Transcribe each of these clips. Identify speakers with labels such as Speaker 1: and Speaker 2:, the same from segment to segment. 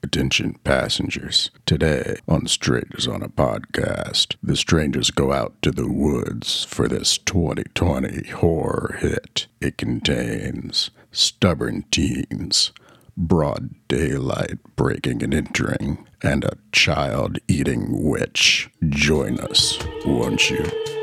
Speaker 1: Attention passengers. Today on Strangers on a Podcast, the strangers go out to the woods for this 2020 horror hit. It contains stubborn teens, broad daylight breaking and entering, and a child eating witch. Join us, won't you?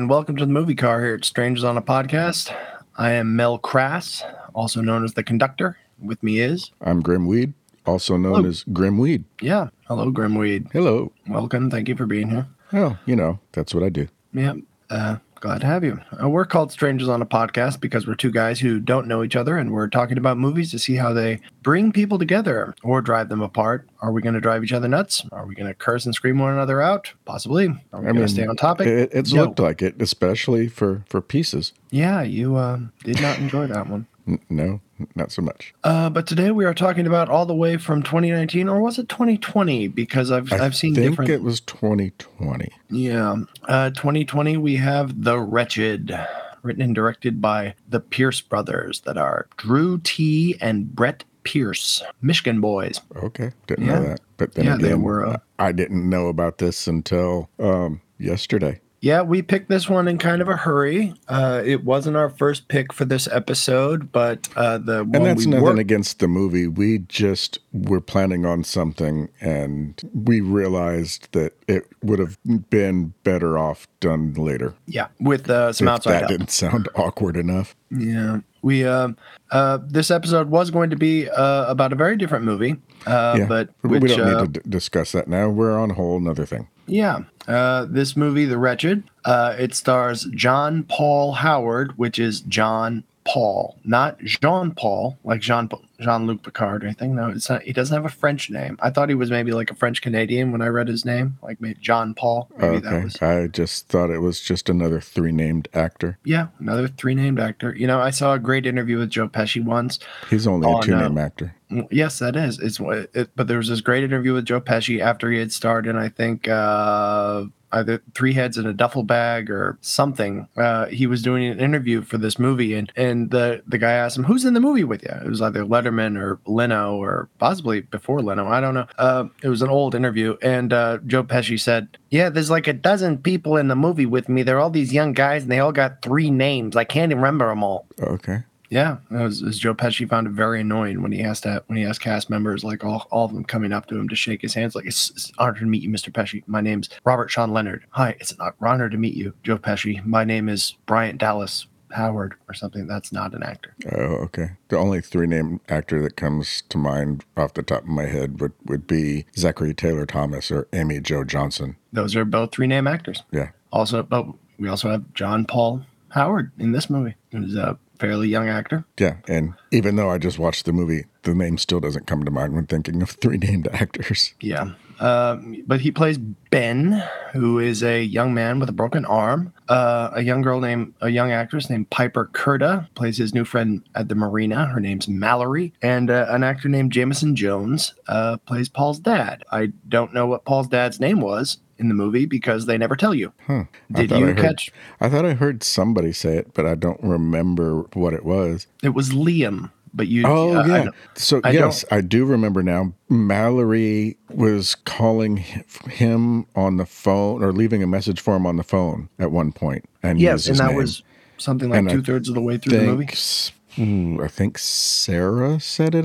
Speaker 2: And welcome to the movie car here at Strangers on a Podcast. I am Mel Crass, also known as the conductor. With me is,
Speaker 1: I'm Grim Weed, also known
Speaker 2: Hello.
Speaker 1: as Grim Weed.
Speaker 2: yeah, hello, Grimweed.
Speaker 1: Hello.
Speaker 2: Welcome. Thank you for being here.
Speaker 1: Well, you know, that's what I do.
Speaker 2: Yeah, uh, glad to have you. Uh, we're called Strangers on a Podcast because we're two guys who don't know each other, and we're talking about movies to see how they bring people together or drive them apart. Are we going to drive each other nuts? Are we going to curse and scream one another out? Possibly. Are we going to stay on topic?
Speaker 1: It, it's
Speaker 2: No.
Speaker 1: looked like it, especially for for pieces.
Speaker 2: yeah, you um, did not enjoy that one.
Speaker 1: No, not so much.
Speaker 2: Uh, but today we are talking about all the way from 2019, or was it 2020? Because I've
Speaker 1: I
Speaker 2: I've seen
Speaker 1: think
Speaker 2: different.
Speaker 1: it was 2020.
Speaker 2: yeah, uh, 2020 we have The Wretched, written and directed by the Pierce brothers, that are Drew T and Brett Pierce, Michigan boys.
Speaker 1: Okay, didn't
Speaker 2: Yeah.
Speaker 1: know that. But then
Speaker 2: Yeah, they were, uh,
Speaker 1: I didn't know about this until um, yesterday.
Speaker 2: Yeah, we picked this one in kind of a hurry. Uh, it wasn't our first pick for this episode, but uh, the
Speaker 1: And that's
Speaker 2: we
Speaker 1: nothing
Speaker 2: were-
Speaker 1: against the movie. We just were planning on something, and we realized that it would have been better off done later.
Speaker 2: yeah with uh, some
Speaker 1: if
Speaker 2: outside
Speaker 1: that
Speaker 2: help.
Speaker 1: didn't sound awkward enough.
Speaker 2: Yeah, we um uh this episode was going to be uh about a very different movie, uh
Speaker 1: yeah,
Speaker 2: but
Speaker 1: we don't
Speaker 2: uh,
Speaker 1: need to d- discuss that now. We're on a whole another thing.
Speaker 2: yeah, uh this movie, The Wretched, uh it stars John Paul Howard, which is John Paul, not Jean Paul, like Jean Jean Luc Picard or anything. No, it's not. He doesn't have a French name. I thought he was maybe like a French Canadian when I read his name, like maybe John Paul. Maybe that
Speaker 1: Okay,
Speaker 2: was
Speaker 1: I just thought it was just another three named actor.
Speaker 2: yeah, another three named actor. You know, I saw a great interview with Joe Pesci once.
Speaker 1: He's only
Speaker 2: Oh,
Speaker 1: a two name actor.
Speaker 2: Yes, that is. It's what. It, but there was this great interview with Joe Pesci after he had starred in, I think, uh, either Three Heads in a Duffel Bag or something. Uh, he was doing an interview for this movie, and and the the guy asked him, "Who's in the movie with you?" It was either Letterman or Leno, or possibly before Leno. I don't know. Uh, it was an old interview, and uh, Joe Pesci said, "Yeah, there's like a dozen people in the movie with me. They're all these young guys, and they all got three names. I can't even remember them all."
Speaker 1: Okay.
Speaker 2: Yeah, it was, Joe Pesci found it very annoying when he asked that when he asked cast members like all, all of them coming up to him to shake his hands like it's, it's an honor to meet you, Mr. Pesci. My name's Robert Sean Leonard. Hi, it's an honor to meet you, Joe Pesci. My name is Bryant Dallas Howard or something. That's not an actor.
Speaker 1: Oh, okay. The only three name actor that comes to mind off the top of my head would, would be Zachary Taylor Thomas or Amy Jo Johnson.
Speaker 2: Those are both three name actors.
Speaker 1: Yeah.
Speaker 2: Also, but we also have John Paul Howard in this movie, who's a fairly young actor.
Speaker 1: Yeah. And even though I just watched the movie, the name still doesn't come to mind when thinking of three named actors.
Speaker 2: Yeah. Um, but he plays Ben, who is a young man with a broken arm. Uh, a young girl named, a young actress named Piper Curda plays his new friend at the marina. Her name's Mallory. And uh, an actor named Jameson Jones uh, plays Paul's dad. I don't know what Paul's dad's name was in the movie because they never tell you.
Speaker 1: Huh.
Speaker 2: Did you
Speaker 1: I heard,
Speaker 2: catch?
Speaker 1: I thought I heard somebody say it, but I don't remember what it was.
Speaker 2: It was Liam, but you.
Speaker 1: Oh
Speaker 2: uh,
Speaker 1: yeah.
Speaker 2: don't-
Speaker 1: so
Speaker 2: I
Speaker 1: yes, I do remember now. Mallory was calling him on the phone or leaving a message for him on the phone at one point, and
Speaker 2: yes, and that
Speaker 1: name.
Speaker 2: was something like
Speaker 1: And
Speaker 2: two thirds of the way through the movie.
Speaker 1: think, ooh, I think Sarah said it.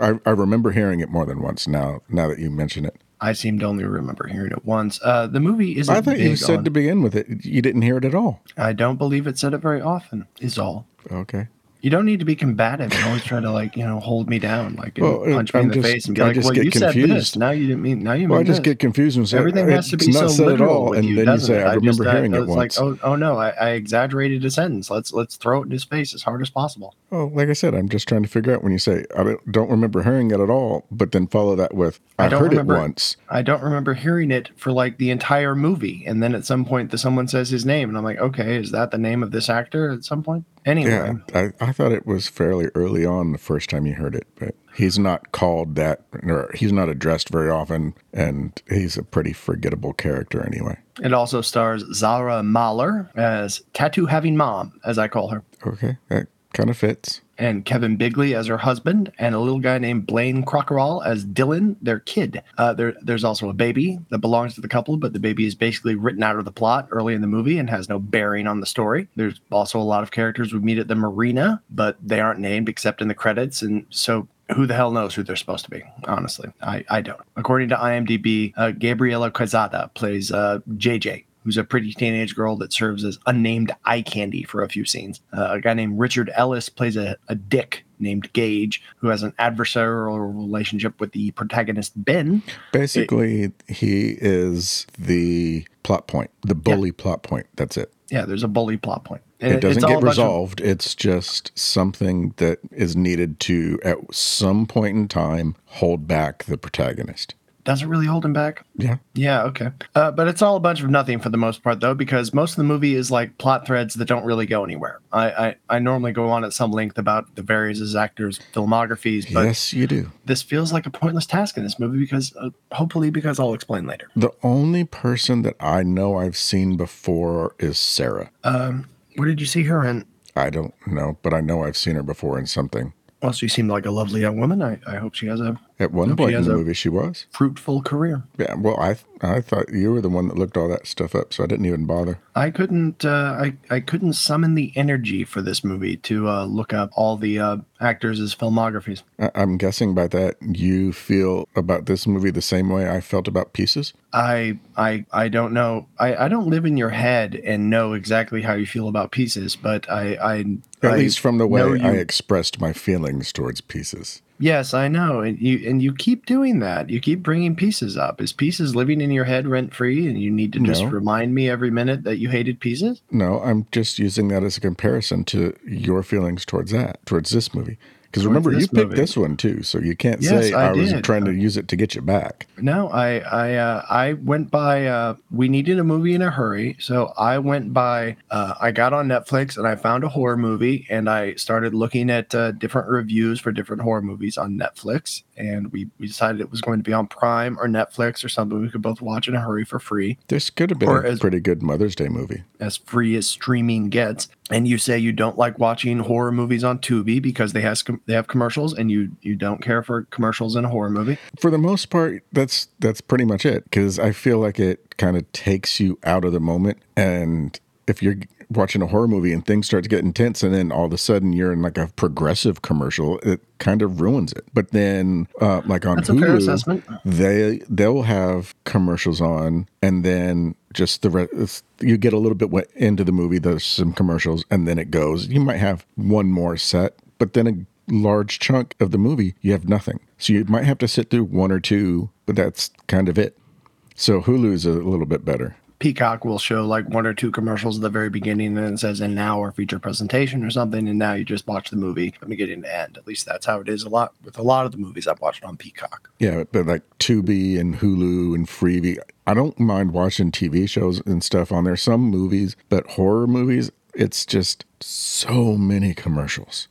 Speaker 1: I, I remember hearing it more than once. Now, now that you mention it,
Speaker 2: I seem to only remember hearing it once. Uh, the movie isn't
Speaker 1: I thought you said
Speaker 2: on-
Speaker 1: to begin with it. You didn't hear it at all.
Speaker 2: I don't believe it said it very often. Is all.
Speaker 1: Okay.
Speaker 2: You don't need to be combative and always try to like you know hold me down, like and
Speaker 1: Well,
Speaker 2: punch me
Speaker 1: I'm
Speaker 2: in the
Speaker 1: just-
Speaker 2: face and be
Speaker 1: I
Speaker 2: like,
Speaker 1: just
Speaker 2: "Well,
Speaker 1: get
Speaker 2: you said this.
Speaker 1: confused.
Speaker 2: Now you didn't mean. Now you
Speaker 1: Well, I just
Speaker 2: this."
Speaker 1: get confused and say
Speaker 2: Everything has to be so
Speaker 1: said at
Speaker 2: literal
Speaker 1: all,
Speaker 2: with
Speaker 1: and
Speaker 2: you,
Speaker 1: then you
Speaker 2: doesn't
Speaker 1: say,
Speaker 2: it?
Speaker 1: "I remember
Speaker 2: just,
Speaker 1: hearing it
Speaker 2: it's
Speaker 1: once."
Speaker 2: Like, oh, oh no, I, I exaggerated a sentence. Let's let's throw it in his face as hard as possible.
Speaker 1: Oh, like I said, I'm just trying to figure out when you say I don't- don't remember hearing it at all, but then follow that with I,
Speaker 2: I don't
Speaker 1: heard
Speaker 2: remember-
Speaker 1: it once.
Speaker 2: I don't remember hearing it for like the entire movie, and then at some point, the, someone says his name, and I'm like, okay, is that the name of this actor? At some point, anyway.
Speaker 1: Yeah, I, I thought it was fairly early on the first time you heard it, but he's not called that, or he's not addressed very often, and he's a pretty forgettable character anyway.
Speaker 2: It also stars Zarah Mahler as tattoo having mom, as I call her,
Speaker 1: Okay, that kind of fits.
Speaker 2: and Kevin Bigley as her husband, and a little guy named Blane Crockarell as Dylan, their kid. Uh, there, there's also a baby that belongs to the couple, but the baby is basically written out of the plot early in the movie and has no bearing on the story. There's also a lot of characters we meet at the marina, but they aren't named except in the credits, and so who the hell knows who they're supposed to be? Honestly, I, I don't. According to IMDb, uh, Gabriela Quezada plays uh, JJ, who's a pretty teenage girl that serves as unnamed eye candy for a few scenes. Uh, a guy named Richard Ellis plays a, a dick named Gage, who has an adversarial relationship with the protagonist Ben.
Speaker 1: Basically, he is the plot point, the bully plot point. That's it.
Speaker 2: Yeah, there's a bully plot point.
Speaker 1: It
Speaker 2: it's
Speaker 1: doesn't get
Speaker 2: bunch of-
Speaker 1: resolved. It's just something that is needed to, at some point in time, hold back the protagonist.
Speaker 2: Doesn't really hold him back.
Speaker 1: Yeah.
Speaker 2: Yeah, okay. Uh, but it's all a bunch of nothing for the most part, though, because most of the movie is like plot threads that don't really go anywhere. I, I, I normally go on at some length about the various actors' filmographies, but
Speaker 1: yes, you do.
Speaker 2: this feels like a pointless task in this movie because, uh, hopefully, because I'll explain later.
Speaker 1: The only person that I know I've seen before is Sarah.
Speaker 2: Um, where did you see her in?
Speaker 1: I don't know, but I know I've seen her before in something.
Speaker 2: Well, she seemed like a lovely young woman. I, I hope she has a
Speaker 1: At one
Speaker 2: she
Speaker 1: point in the movie, she was.
Speaker 2: fruitful career.
Speaker 1: Yeah. Well, I I thought you were the one that looked all that stuff up, so I didn't even bother.
Speaker 2: I couldn't uh, I, I couldn't summon the energy for this movie to uh, look up all the uh, actors' filmographies.
Speaker 1: I, I'm guessing by that you feel about this movie the same way I felt about Pieces.
Speaker 2: I I I don't know. I, I don't live in your head and know exactly how you feel about pieces, but I I
Speaker 1: At
Speaker 2: I
Speaker 1: least from the way I expressed my feelings towards Pieces.
Speaker 2: Yes, I know, and you and you keep doing that. You keep bringing pieces up. Is pieces living in your head rent free, and you need to just
Speaker 1: No.
Speaker 2: remind me every minute that you hated pieces?
Speaker 1: No, I'm just using that as a comparison to your feelings towards that, towards this movie. Because remember, you picked
Speaker 2: movie.
Speaker 1: this one too, so you can't
Speaker 2: Yes,
Speaker 1: say
Speaker 2: I
Speaker 1: I, was trying to use it to get you back.
Speaker 2: No, I I uh, I went by. Uh, we needed a movie in a hurry, so I went by. Uh, I got on Netflix and I found a horror movie, and I started looking at uh, different reviews for different horror movies on Netflix. And we, we decided it was going to be on Prime or Netflix or something we could both watch in a hurry for free,
Speaker 1: This could have been
Speaker 2: Or
Speaker 1: a
Speaker 2: as-
Speaker 1: pretty good Mother's Day movie.
Speaker 2: as free as streaming gets. And you say you don't like watching horror movies on Tubi because they has they have commercials, and you you don't care for commercials in a horror movie.
Speaker 1: For the most part, that's that's pretty much it. Because I feel like it kind of takes you out of the moment, and if you're watching a horror movie and things start to get intense, and then all of a sudden you're in like a progressive commercial, it kind of ruins it. But then, uh, like on
Speaker 2: That's a fair
Speaker 1: Hulu,
Speaker 2: assessment.
Speaker 1: they they'll have commercials on and then just the rest you get a little bit into the movie there's some commercials and then it goes you might have one more set but then a large chunk of the movie you have nothing so you might have to sit through one or two but that's kind of it so hulu's a little bit better
Speaker 2: Peacock will show like one or two commercials at the very beginning, and it says "and now" or feature presentation or something, and now you just watch the movie from beginning to end. At least that's how it is a lot with a lot of the movies I've watched on Peacock.
Speaker 1: yeah but like tubi and hulu and freevee i don't mind watching tv shows and stuff on there some movies but horror movies it's just so many commercials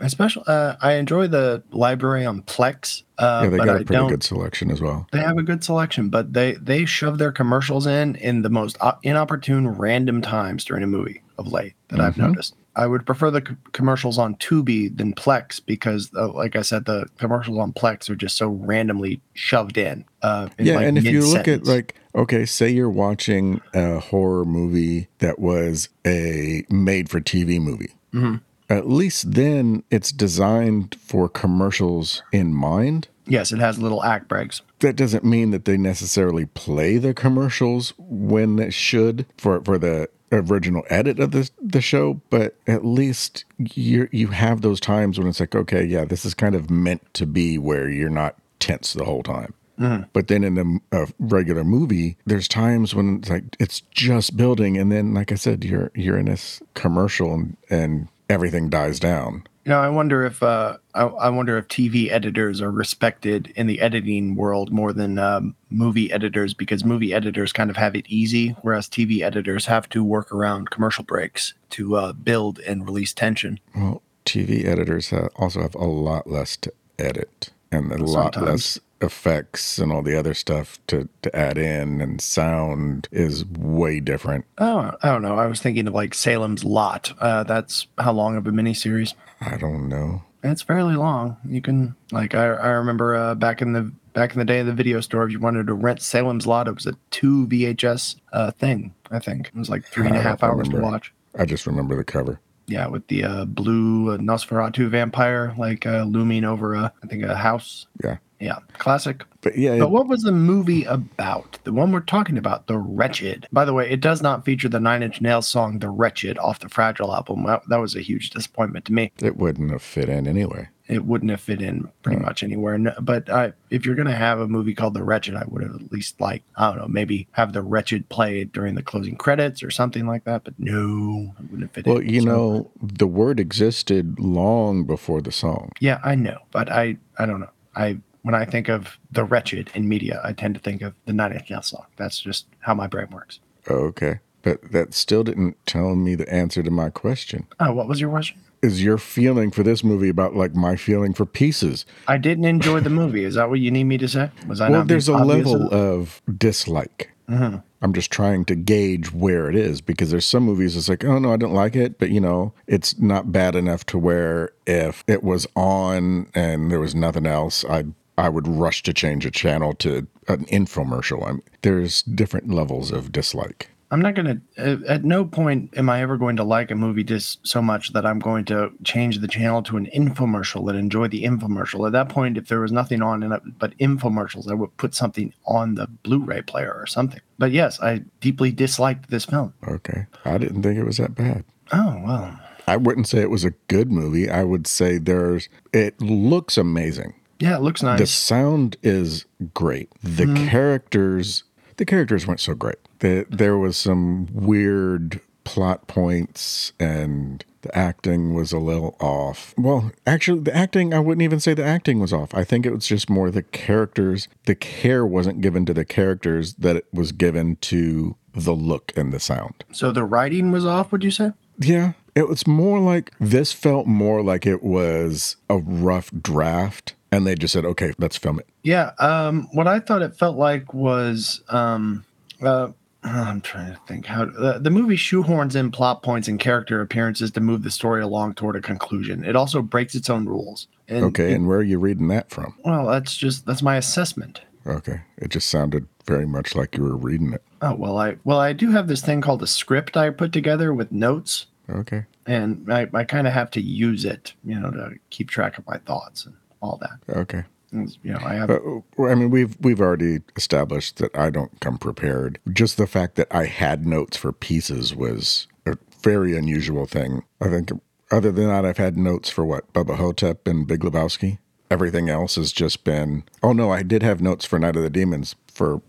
Speaker 2: especially uh, I enjoy the library on Plex. Uh,
Speaker 1: yeah they
Speaker 2: but
Speaker 1: got
Speaker 2: I
Speaker 1: a pretty good selection as well
Speaker 2: They have a good selection, but they they shove their commercials in in the most inopportune, random times during a movie of late that I've
Speaker 1: Mhm.
Speaker 2: noticed. I would prefer the c- commercials on Tubi than Plex because, uh, like I said, the commercials on Plex are just so randomly shoved in. Uh, in,
Speaker 1: yeah
Speaker 2: like,
Speaker 1: and if you look at like okay say you're watching a horror movie that was a made for tv movie
Speaker 2: Mhm.
Speaker 1: At least then it's designed for commercials in mind?
Speaker 2: Yes, it has little act breaks.
Speaker 1: that doesn't mean that they necessarily play the commercials when it should for for the original edit of the the show but at least you you have those times when it's like okay yeah this is kind of meant to be where you're not tense the whole time. Mm-hmm. But then in a, a regular movie there's times when it's like it's just building and then like i said you're you're in this commercial and, and everything dies down
Speaker 2: You know, I wonder if uh, I, I wonder if TV editors are respected in the editing world more than um, movie editors because movie editors kind of have it easy, whereas TV editors have to work around commercial breaks to uh, build and release tension.
Speaker 1: Well, TV editors also have a lot less to edit and a lot less effects and all the other stuff to, to add in and sound is way different.
Speaker 2: Oh, I don't know. I was thinking of like Salem's Lot. Uh, that's how long of a miniseries?
Speaker 1: I don't know.
Speaker 2: It's fairly long. You can like I, I remember uh, back in the back in the day of the video store, if you wanted to rent Salem's Lot, it was a two VHS uh, thing. I think it was like three and a half
Speaker 1: and a I
Speaker 2: hours to watch.
Speaker 1: I just remember the cover.
Speaker 2: Yeah, with the uh, blue uh, Nosferatu vampire like uh, looming over a I think a house.
Speaker 1: Yeah.
Speaker 2: Yeah, classic.
Speaker 1: But yeah,
Speaker 2: But what was the movie about? The one we're talking about, The Wretched. By the way, it does not feature the Nine Inch Nails song The Wretched off the Fragile album. That, that was a huge disappointment to me.
Speaker 1: it wouldn't have fit in anyway.
Speaker 2: It wouldn't have fit in pretty much anywhere. No, but I, if you're going to have a movie called The Wretched, I would have at least like, I don't know, maybe have The Wretched play during the closing credits or something like that. But no, it wouldn't have fit
Speaker 1: Well,
Speaker 2: in.
Speaker 1: Well, you
Speaker 2: So-
Speaker 1: know, the word existed long before the song.
Speaker 2: Yeah, I know, but I I don't know. I when I think of the wretched in media, I tend to think of the Nails song. That's just how my brain works.
Speaker 1: Okay. But that still didn't tell me the answer to my question.
Speaker 2: Oh, what was your question?
Speaker 1: Is your feeling for this movie about like my feeling for pieces?
Speaker 2: I didn't enjoy the movie. Is that what you need me to say? Was I
Speaker 1: well,
Speaker 2: not?
Speaker 1: there's a level of dislike.
Speaker 2: Mm-hmm.
Speaker 1: I'm just trying to gauge where it is because there's some movies it's like, oh no, I don't like it, but you know, it's not bad enough to where if it was on and there was nothing else, I I would rush to change a channel to an infomercial. I'm, there's different levels of dislike.
Speaker 2: I'm not gonna. uh, At no point am I ever going to like a movie just so much that I'm going to change the channel to an infomercial and enjoy the infomercial. At that point, if there was nothing on but infomercials, I would put something on the Blu-ray player or something. But yes, I deeply disliked this film.
Speaker 1: Okay, I didn't think it was that bad.
Speaker 2: Oh well,
Speaker 1: I wouldn't say it was a good movie. I would say there's it looks amazing.
Speaker 2: Yeah, it looks nice.
Speaker 1: The sound is great. The
Speaker 2: Mm-hmm.
Speaker 1: characters, the characters weren't so great. The, there was some weird plot points, and the acting was a little off. Well, actually, the acting, I wouldn't even say the acting was off. I think it was just more the characters. The care wasn't given to the characters that it was given to the look and the sound.
Speaker 2: So the writing was off, would you say?
Speaker 1: Yeah, it was more like this felt more like it was a rough draft, and they just said, "Okay, let's film it."
Speaker 2: Yeah. Um, what I thought it felt like was, um, uh, I'm trying to think how the, the movie shoehorns in plot points and character appearances to move the story along toward a conclusion. It also breaks its own rules. And
Speaker 1: Okay,
Speaker 2: it-
Speaker 1: and where are you reading that from?
Speaker 2: well, that's just that's my assessment.
Speaker 1: Okay, it just sounded very much like you were reading it.
Speaker 2: Oh well, I well I do have this thing called a script I put together with notes,
Speaker 1: Okay,
Speaker 2: and I, I kind of have to use it, you know, to keep track of my thoughts and all that.
Speaker 1: okay.
Speaker 2: And, you know, I have
Speaker 1: But I mean, we've we've already established that I don't come prepared. Just the fact that I had notes for pieces was a very unusual thing. I think. Other than that, I've had notes for what Bubba Ho-Tep and Big Lebowski. Everything else has just been. Oh no, I did have notes for Night of the Demons for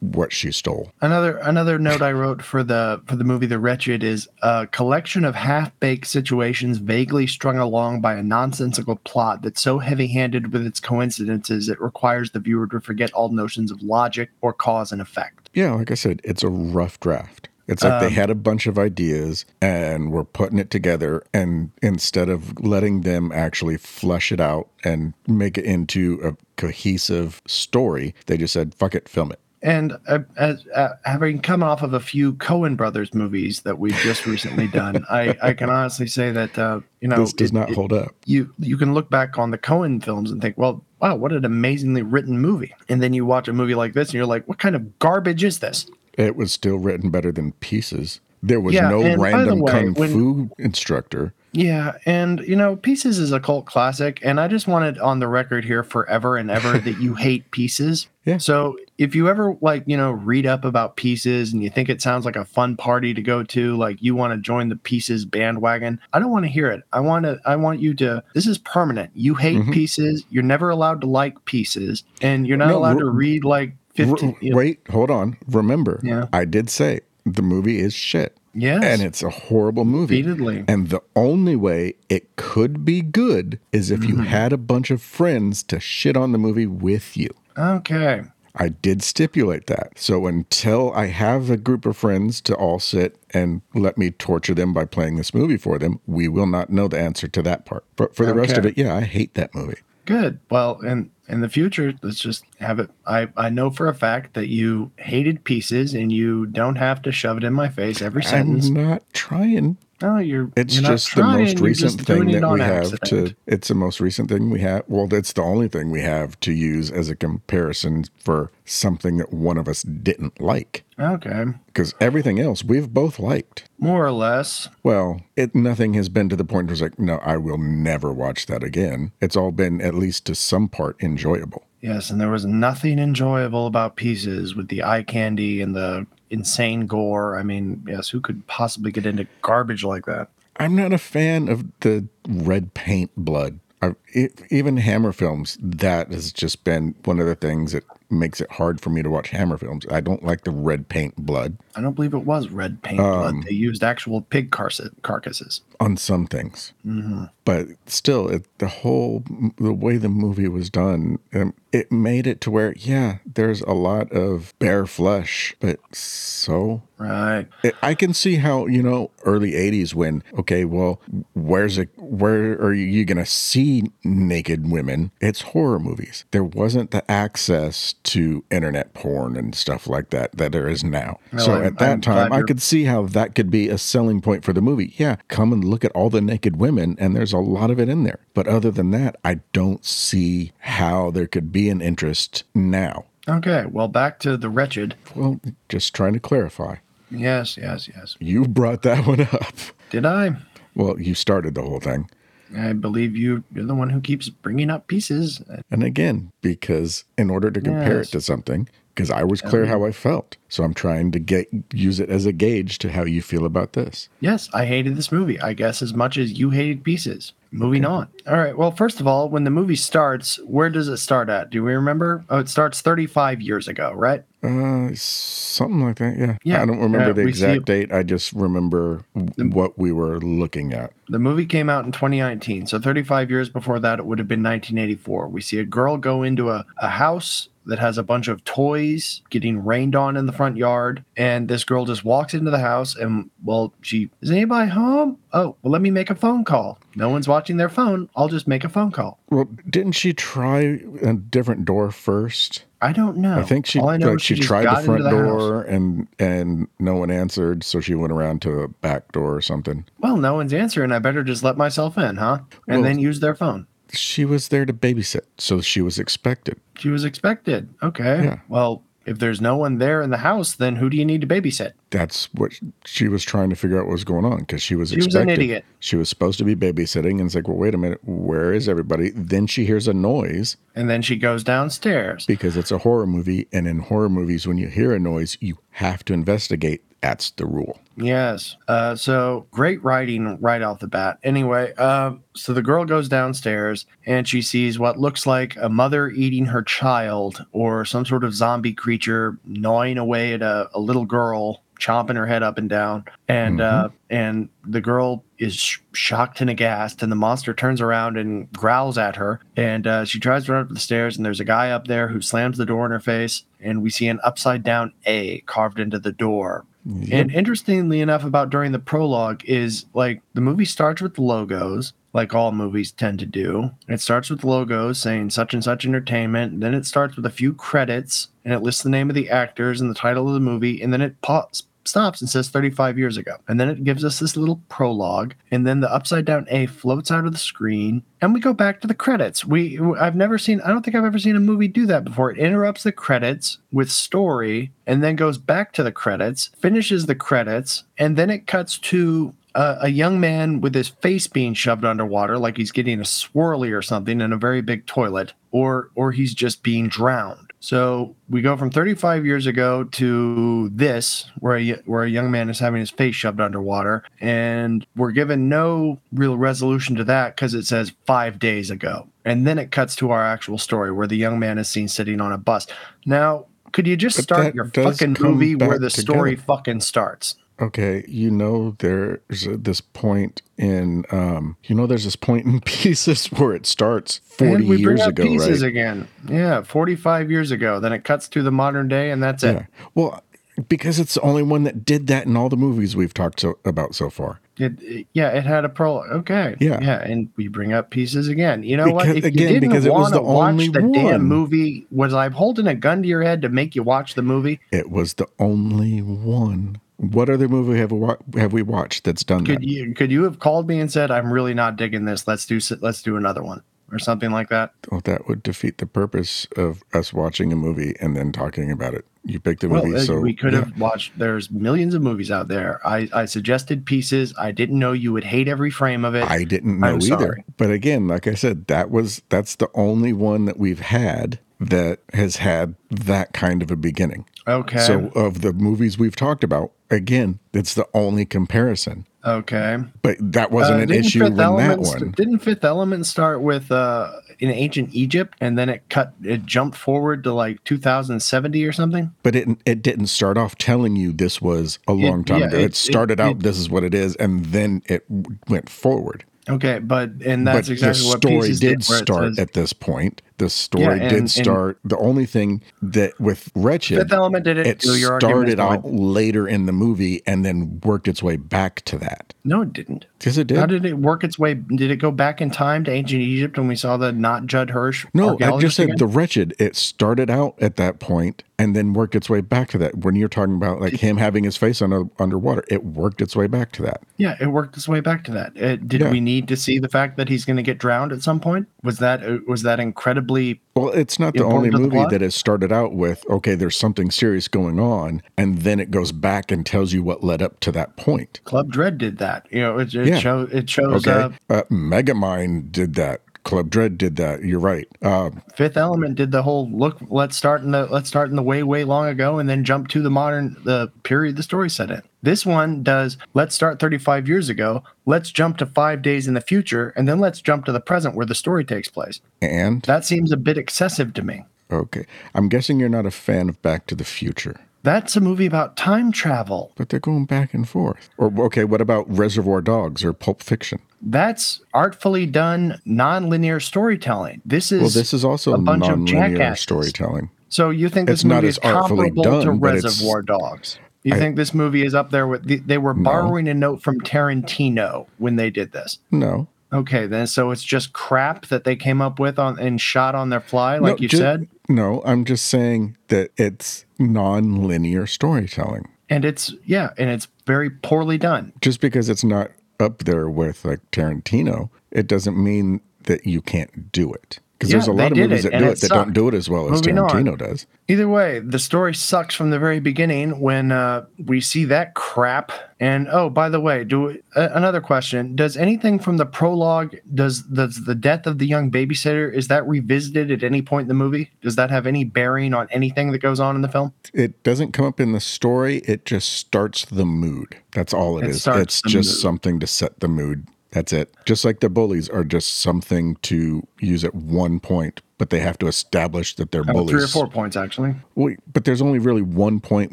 Speaker 1: what she stole.
Speaker 2: Another another note I wrote for the for the movie The Wretched is a collection of half-baked situations vaguely strung along by a nonsensical plot that's so heavy-handed with its coincidences it requires the viewer to forget all notions of logic or cause and effect.
Speaker 1: Yeah, like I said, it's a rough draft. It's like they um, had a bunch of ideas and were putting it together, and instead of letting them actually flesh it out and make it into a cohesive story, they just said, "Fuck it, film it."
Speaker 2: And uh, as uh, having come off of a few Coen brothers movies that we've just recently done, I, I can honestly say that uh, you know
Speaker 1: This does
Speaker 2: it-
Speaker 1: not
Speaker 2: it-
Speaker 1: hold up.
Speaker 2: you you can look back on the Coen films and think, well, wow, what an amazingly written movie. And then you watch a movie like this and you're like, what kind of garbage is this?
Speaker 1: It was still written better than Pieces. There was
Speaker 2: Yeah,
Speaker 1: no
Speaker 2: and by the
Speaker 1: random
Speaker 2: way,
Speaker 1: kung
Speaker 2: when-
Speaker 1: fu instructor.
Speaker 2: Yeah, and you know, Pieces is a cult classic, and I just wanted on the record here forever and ever that you hate Pieces.
Speaker 1: Yeah.
Speaker 2: So if you ever like, you know, read up about Pieces and you think it sounds like a fun party to go to, like you want to join the Pieces bandwagon, I don't want to hear it. I want to I want you to this is permanent. You hate
Speaker 1: Mhm.
Speaker 2: Pieces, you're never allowed to like Pieces, and you're not
Speaker 1: No,
Speaker 2: allowed
Speaker 1: r-
Speaker 2: to read like 15
Speaker 1: R-
Speaker 2: you know-
Speaker 1: wait, hold on. Remember,
Speaker 2: Yeah.
Speaker 1: I did say the movie is shit,
Speaker 2: Yes.
Speaker 1: and it's a horrible movie.
Speaker 2: repeatedly.
Speaker 1: And the only way it could be good is if you
Speaker 2: Mm-hmm.
Speaker 1: had a bunch of friends to shit on the movie with you.
Speaker 2: Okay.
Speaker 1: I did stipulate that. So until I have a group of friends to all sit and let me torture them by playing this movie for them, we will not know the answer to that part. But for the rest of it, yeah, I hate that movie.
Speaker 2: Good. Well, in in the future, let's just have it. I I know for a fact that you hated pieces, and you don't have to shove it in my face every sentence.
Speaker 1: I'm not trying.
Speaker 2: No, you're.
Speaker 1: It's
Speaker 2: you're
Speaker 1: just the most recent thing that we have
Speaker 2: accident.
Speaker 1: to. It's the most recent thing we have. Well, that's the only thing we have to use as a comparison for something that one of us didn't like.
Speaker 2: Okay,
Speaker 1: Because everything else we've both liked.
Speaker 2: more or less.
Speaker 1: Well, it nothing has been to the point where it's like, no, I will never watch that again. It's all been at least to some part enjoyable.
Speaker 2: Yes, and there was nothing enjoyable about pieces with the eye candy and the insane gore. I mean, yes, who could possibly get into garbage like that?
Speaker 1: I'm not a fan of the red paint blood. I, it, even Hammer films, that has just been one of the things that makes it hard for me to watch Hammer films. I don't like the red paint blood
Speaker 2: I don't believe it was red paint
Speaker 1: Um,
Speaker 2: blood. They used actual pig carca- carcasses.
Speaker 1: on some things.
Speaker 2: hmm
Speaker 1: but still it, the whole the way the movie was done um, it made it to where yeah there's a lot of bare flesh but so
Speaker 2: Right.
Speaker 1: it, i can see how you know early 80s when okay well where's it where are you gonna see naked women it's horror movies there wasn't the access to internet porn and stuff like that that there is now
Speaker 2: Well,
Speaker 1: so
Speaker 2: I'm-
Speaker 1: at that
Speaker 2: I'm
Speaker 1: time i could see how that could be a selling point for the movie yeah come and look at all the naked women and there's a lot of it in there but other than that i don't see how there could be an interest now
Speaker 2: Okay. Well, back to the wretched.
Speaker 1: well just trying to clarify
Speaker 2: Yes, yes, yes.
Speaker 1: you brought that one up
Speaker 2: Did I?
Speaker 1: well you started the whole thing
Speaker 2: I believe you. You're the one who keeps bringing up pieces.
Speaker 1: And again, because in order to compare
Speaker 2: Yes.
Speaker 1: it to something, because I was clear how I felt. So I'm trying to get use it as a gauge to how you feel about this.
Speaker 2: Yes, I hated this movie. I guess as much as you hated pieces. Moving on. All right. Well, first of all, when the movie starts, where does it start at? Do we remember? Oh, it starts 35 years ago, right?
Speaker 1: Uh, something like that. Yeah.
Speaker 2: Yeah.
Speaker 1: I don't remember
Speaker 2: Uh,
Speaker 1: the exact date. I just remember what we were looking at.
Speaker 2: The movie came out in 2019. So 35 years before that, it would have been 1984. We see a girl go into a, a house that has a bunch of toys getting rained on in the front yard. And this girl just walks into the house and, well, she, is anybody home? Oh, well, let me make a phone call. No one's watching their phone. I'll just make a phone call.
Speaker 1: Well, didn't she try a different door first?
Speaker 2: I don't know.
Speaker 1: I think she
Speaker 2: I know
Speaker 1: like
Speaker 2: is
Speaker 1: she, tried the front
Speaker 2: house.
Speaker 1: door and and no one answered, so she went around to a back door or something.
Speaker 2: Well, no one's answering. I better just let myself in, huh? And
Speaker 1: Well-
Speaker 2: then use their phone.
Speaker 1: She was there to babysit, so she was expected.
Speaker 2: She was expected. Okay.
Speaker 1: Yeah.
Speaker 2: Well, if there's no one there in the house, then who do you need to babysit?
Speaker 1: That's what she was trying to figure out what was going on because she was
Speaker 2: She was an idiot.
Speaker 1: She was supposed to be babysitting, and it's like, well, wait a minute, where is everybody? Then she hears a noise
Speaker 2: And then she goes downstairs.
Speaker 1: because it's a horror movie, and in horror movies, when you hear a noise, you have to investigate. That's the rule.
Speaker 2: Yes. Uh, so great writing right off the bat. Anyway, uh, so the girl goes downstairs and she sees what looks like a mother eating her child or some sort of zombie creature gnawing away at a, a little girl, chomping her head up and down. And uh, and the girl is sh- shocked and aghast, and the monster turns around and growls at her. And uh, she tries to run up the stairs, and there's a guy up there who slams the door in her face. And we see an upside down A carved into the door. And interestingly enough, about during the prologue is like the movie starts with logos, like all movies tend to do. It starts with logos saying such and such entertainment. And then it starts with a few credits and it lists the name of the actors and the title of the movie. And then it paused. Stops and says 35 years ago. And then it gives us this little prologue. And then the upside down A floats out of the screen. And we go back to the credits. We I've never seen I don't think I've ever seen a movie do that before. It interrupts the credits with story and then goes back to the credits, finishes the credits, and then it cuts to uh, a young man with his face being shoved underwater like he's getting a swirly or something in a very big toilet or or he's just being drowned. So we go from 35 years ago to this, where a, where a young man is having his face shoved underwater, and we're given no real resolution to that because it says five days ago, and then it cuts to our actual story where the young man is seen sitting on a bus. Now, could you just
Speaker 1: But
Speaker 2: start your fucking movie where the story fucking starts?
Speaker 1: Okay, you know there's a, this point in um you know there's this point in pieces where it starts 40
Speaker 2: and we bring
Speaker 1: years
Speaker 2: up
Speaker 1: ago,
Speaker 2: pieces
Speaker 1: right?
Speaker 2: again. Yeah, 45 years ago. Then it cuts to the modern day, and that's it.
Speaker 1: Yeah. Well, because it's the only one that did that in all the movies we've talked so, about so far.
Speaker 2: It, yeah, it had a prologue. Okay.
Speaker 1: Yeah.
Speaker 2: Yeah. And we bring up pieces again. You know what? If
Speaker 1: again,
Speaker 2: you didn't
Speaker 1: because it was
Speaker 2: wanna
Speaker 1: the only
Speaker 2: watch the
Speaker 1: one.
Speaker 2: damn movie, was I holding a gun to your head to make you watch the movie?
Speaker 1: It was the only one. What other movie have we, wa- have we watched that's done
Speaker 2: Could
Speaker 1: that?
Speaker 2: you could you have called me and said, I'm really not digging this. Let's do let's do another one or something like that?
Speaker 1: Well, that would defeat the purpose of us watching a movie and then talking about it. You picked the
Speaker 2: Well,
Speaker 1: movie,
Speaker 2: uh,
Speaker 1: so
Speaker 2: we could
Speaker 1: yeah.
Speaker 2: have watched. There's millions of movies out there. I, I suggested pieces. I didn't know you would hate every frame of it.
Speaker 1: I didn't know
Speaker 2: I'm
Speaker 1: either.
Speaker 2: sorry.
Speaker 1: But again, like I said, that was that's the only one that we've had that has had that kind of a beginning.
Speaker 2: okay.
Speaker 1: So of the movies we've talked about, again, it's the only comparison.
Speaker 2: okay.
Speaker 1: But that wasn't
Speaker 2: Uh,
Speaker 1: an issue when that
Speaker 2: st-
Speaker 1: one.
Speaker 2: didn't Fifth Element start with uh, in ancient Egypt and then it cut it jumped forward to like 2070 or something?
Speaker 1: But it it didn't start off telling you this was a long time
Speaker 2: yeah,
Speaker 1: ago.
Speaker 2: it-
Speaker 1: It,
Speaker 2: it-
Speaker 1: started out
Speaker 2: it-
Speaker 1: this is what it is, and then it went forward.
Speaker 2: Okay, but and that's
Speaker 1: but
Speaker 2: exactly
Speaker 1: the
Speaker 2: what
Speaker 1: story did
Speaker 2: it
Speaker 1: start
Speaker 2: says-
Speaker 1: at this point. The story
Speaker 2: Yeah, and-
Speaker 1: did start. the only thing that with Wretched,
Speaker 2: Fifth Element did it.
Speaker 1: it started out later in the movie and then worked its way back to that.
Speaker 2: No, it didn't.
Speaker 1: Yes, it did.
Speaker 2: How did it work its way? Did it go back in time to ancient Egypt when we saw the not Judd Hirsch?
Speaker 1: no, I just said
Speaker 2: again?
Speaker 1: the Wretched. It started out at that point and then worked its way back to that. When you're talking about like him having his face under underwater, it worked its way back to that.
Speaker 2: Yeah, it worked its way back to that. Uh did
Speaker 1: Yeah.
Speaker 2: we need to see the fact that he's going to get drowned at some point? Was that uh, was that incredibly?
Speaker 1: Well, it's not the only
Speaker 2: to the
Speaker 1: movie that has started out with, okay, there's something serious going on, and then it goes back and tells you what led up to that point.
Speaker 2: Club Dread did that. You know, it, it
Speaker 1: Yeah.
Speaker 2: show it shows
Speaker 1: Okay.
Speaker 2: uh,
Speaker 1: Uh, Megamind did that. Club Dread did that. You're right. Uh,
Speaker 2: Fifth Element did the whole look. Let's start in the let's start in the way way long ago, and then jump to the modern the period the story set in. This one does. Let's start 35 years ago. Let's jump to five days in the future, and then let's jump to the present where the story takes place.
Speaker 1: and,
Speaker 2: That seems a bit excessive to me.
Speaker 1: okay. I'm guessing you're not a fan of Back to the Future,
Speaker 2: That's a movie about time travel.
Speaker 1: but they're going back and forth. Or, okay, what about Reservoir Dogs or Pulp Fiction?
Speaker 2: That's artfully done non-linear storytelling. This is
Speaker 1: Well, this is also
Speaker 2: a bunch of
Speaker 1: non-linear
Speaker 2: jackasses.
Speaker 1: storytelling.
Speaker 2: So you think this
Speaker 1: It's not
Speaker 2: movie
Speaker 1: as
Speaker 2: is
Speaker 1: artfully
Speaker 2: comparable
Speaker 1: done,
Speaker 2: to Reservoir Dogs? You
Speaker 1: I-
Speaker 2: think this movie is up there with? The, they were borrowing a note from Tarantino when they did this.
Speaker 1: No.
Speaker 2: Okay, then so it's just crap that they came up with on and shot on their fly, like
Speaker 1: no,
Speaker 2: you
Speaker 1: ju-
Speaker 2: said,
Speaker 1: No, I'm just saying that it's non-linear storytelling.
Speaker 2: and it's yeah, and it's very poorly done.
Speaker 1: just because it's not up there with like Tarantino, it doesn't mean that you can't do it. Because there's
Speaker 2: Yeah,
Speaker 1: a
Speaker 2: they
Speaker 1: lot of movies
Speaker 2: it,
Speaker 1: that do
Speaker 2: it
Speaker 1: it that don't do it as well as
Speaker 2: Moving on.
Speaker 1: Tarantino does.
Speaker 2: Either way, the story sucks from the very beginning when uh, we see that crap. And oh, by the way, do uh, another question: Does anything from the prologue, does does the death of the young babysitter, is that revisited at any point in the movie? Does that have any bearing on anything that goes on in the film?
Speaker 1: It doesn't come up in the story. It just starts the mood. That's all
Speaker 2: It
Speaker 1: it is. It's just
Speaker 2: mood.
Speaker 1: something to set the mood. That's it. Just like the bullies are just something to use at one point, but they have to establish that they're
Speaker 2: Uh,
Speaker 1: bullies.
Speaker 2: three or four points, actually.
Speaker 1: Wait, but there's only really one point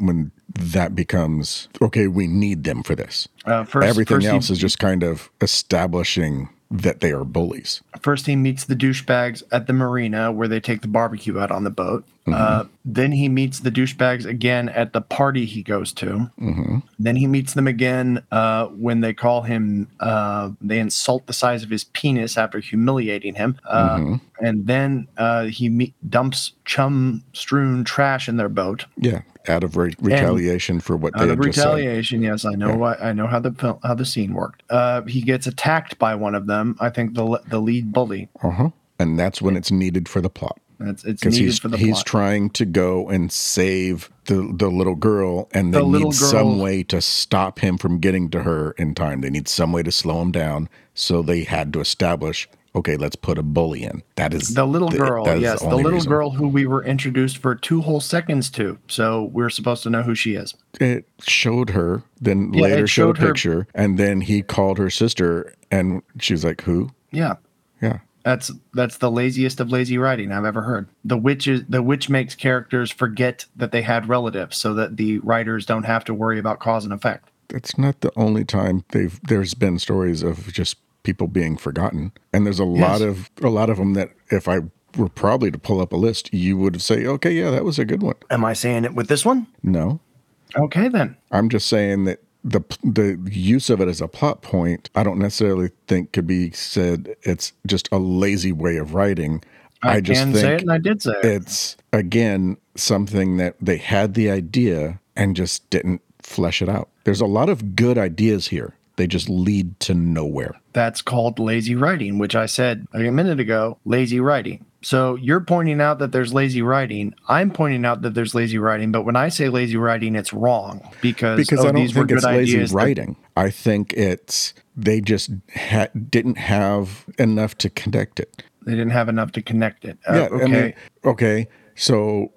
Speaker 1: when that becomes okay. We need them for this.
Speaker 2: Uh, first,
Speaker 1: Everything
Speaker 2: first he-
Speaker 1: else is just kind of establishing that they are bullies.
Speaker 2: First, he meets the douchebags at the marina where they take the barbecue out on the boat. Uh, then he meets the douchebags again at the party he goes to. Then he meets them again uh, when they call him, uh, they insult the size of his penis after humiliating him. Uh, And then uh, he me- dumps chum strewn trash in their boat.
Speaker 1: Yeah, out of re- retaliation for what they
Speaker 2: Out
Speaker 1: had
Speaker 2: of
Speaker 1: just said.
Speaker 2: retaliation, yes, I know. What, I know how the how the scene worked. Uh, he gets attacked by one of them. I think the the lead bully.
Speaker 1: Uh huh. And that's when it's needed for the plot.
Speaker 2: That's it's needed
Speaker 1: he's
Speaker 2: for the
Speaker 1: he's
Speaker 2: plot.
Speaker 1: trying to go and save the the little girl, and they
Speaker 2: The
Speaker 1: need some way to stop him from getting to her in time. They need some way to slow him down. So they had to establish, okay, let's put a bully in. That is
Speaker 2: The little girl, yes, the
Speaker 1: only
Speaker 2: little
Speaker 1: reason.
Speaker 2: girl who we were introduced for two whole seconds to. So we're supposed to know who she is.
Speaker 1: It showed her, then
Speaker 2: Yeah,
Speaker 1: later showed,
Speaker 2: showed
Speaker 1: a
Speaker 2: her-
Speaker 1: picture, and then he called her sister, and she was like, "Who?
Speaker 2: Yeah,
Speaker 1: Yeah,
Speaker 2: that's that's the laziest of lazy writing I've ever heard. The witch is the witch makes characters forget that they had relatives, so that the writers don't have to worry about cause and effect.
Speaker 1: that's not the only time they've there's been stories of just people being forgotten and there's a lot of a lot of them that if i were probably to pull up a list you would say okay yeah that was a good one
Speaker 2: Am I saying it with this one?
Speaker 1: no
Speaker 2: Okay, then.
Speaker 1: i'm just saying that the the use of it as a plot point, I don't necessarily think could be said it's just a lazy way of writing.
Speaker 2: I,
Speaker 1: I just
Speaker 2: can
Speaker 1: think
Speaker 2: say it, and I did say it.
Speaker 1: it's again something that they had the idea and just didn't flesh it out. There's a lot of good ideas here. They just lead to nowhere.
Speaker 2: That's called lazy writing, which I said a minute ago. Lazy writing. So you're pointing out that there's lazy writing. I'm pointing out that there's lazy writing. But when I say lazy writing, it's wrong because
Speaker 1: Because
Speaker 2: oh,
Speaker 1: I don't
Speaker 2: these were
Speaker 1: think it's
Speaker 2: good
Speaker 1: lazy
Speaker 2: ideas that-
Speaker 1: writing. I think it's they just ha- didn't have enough to connect it.
Speaker 2: they didn't have enough to connect it. Uh,
Speaker 1: Yeah,
Speaker 2: okay.
Speaker 1: I mean, okay. So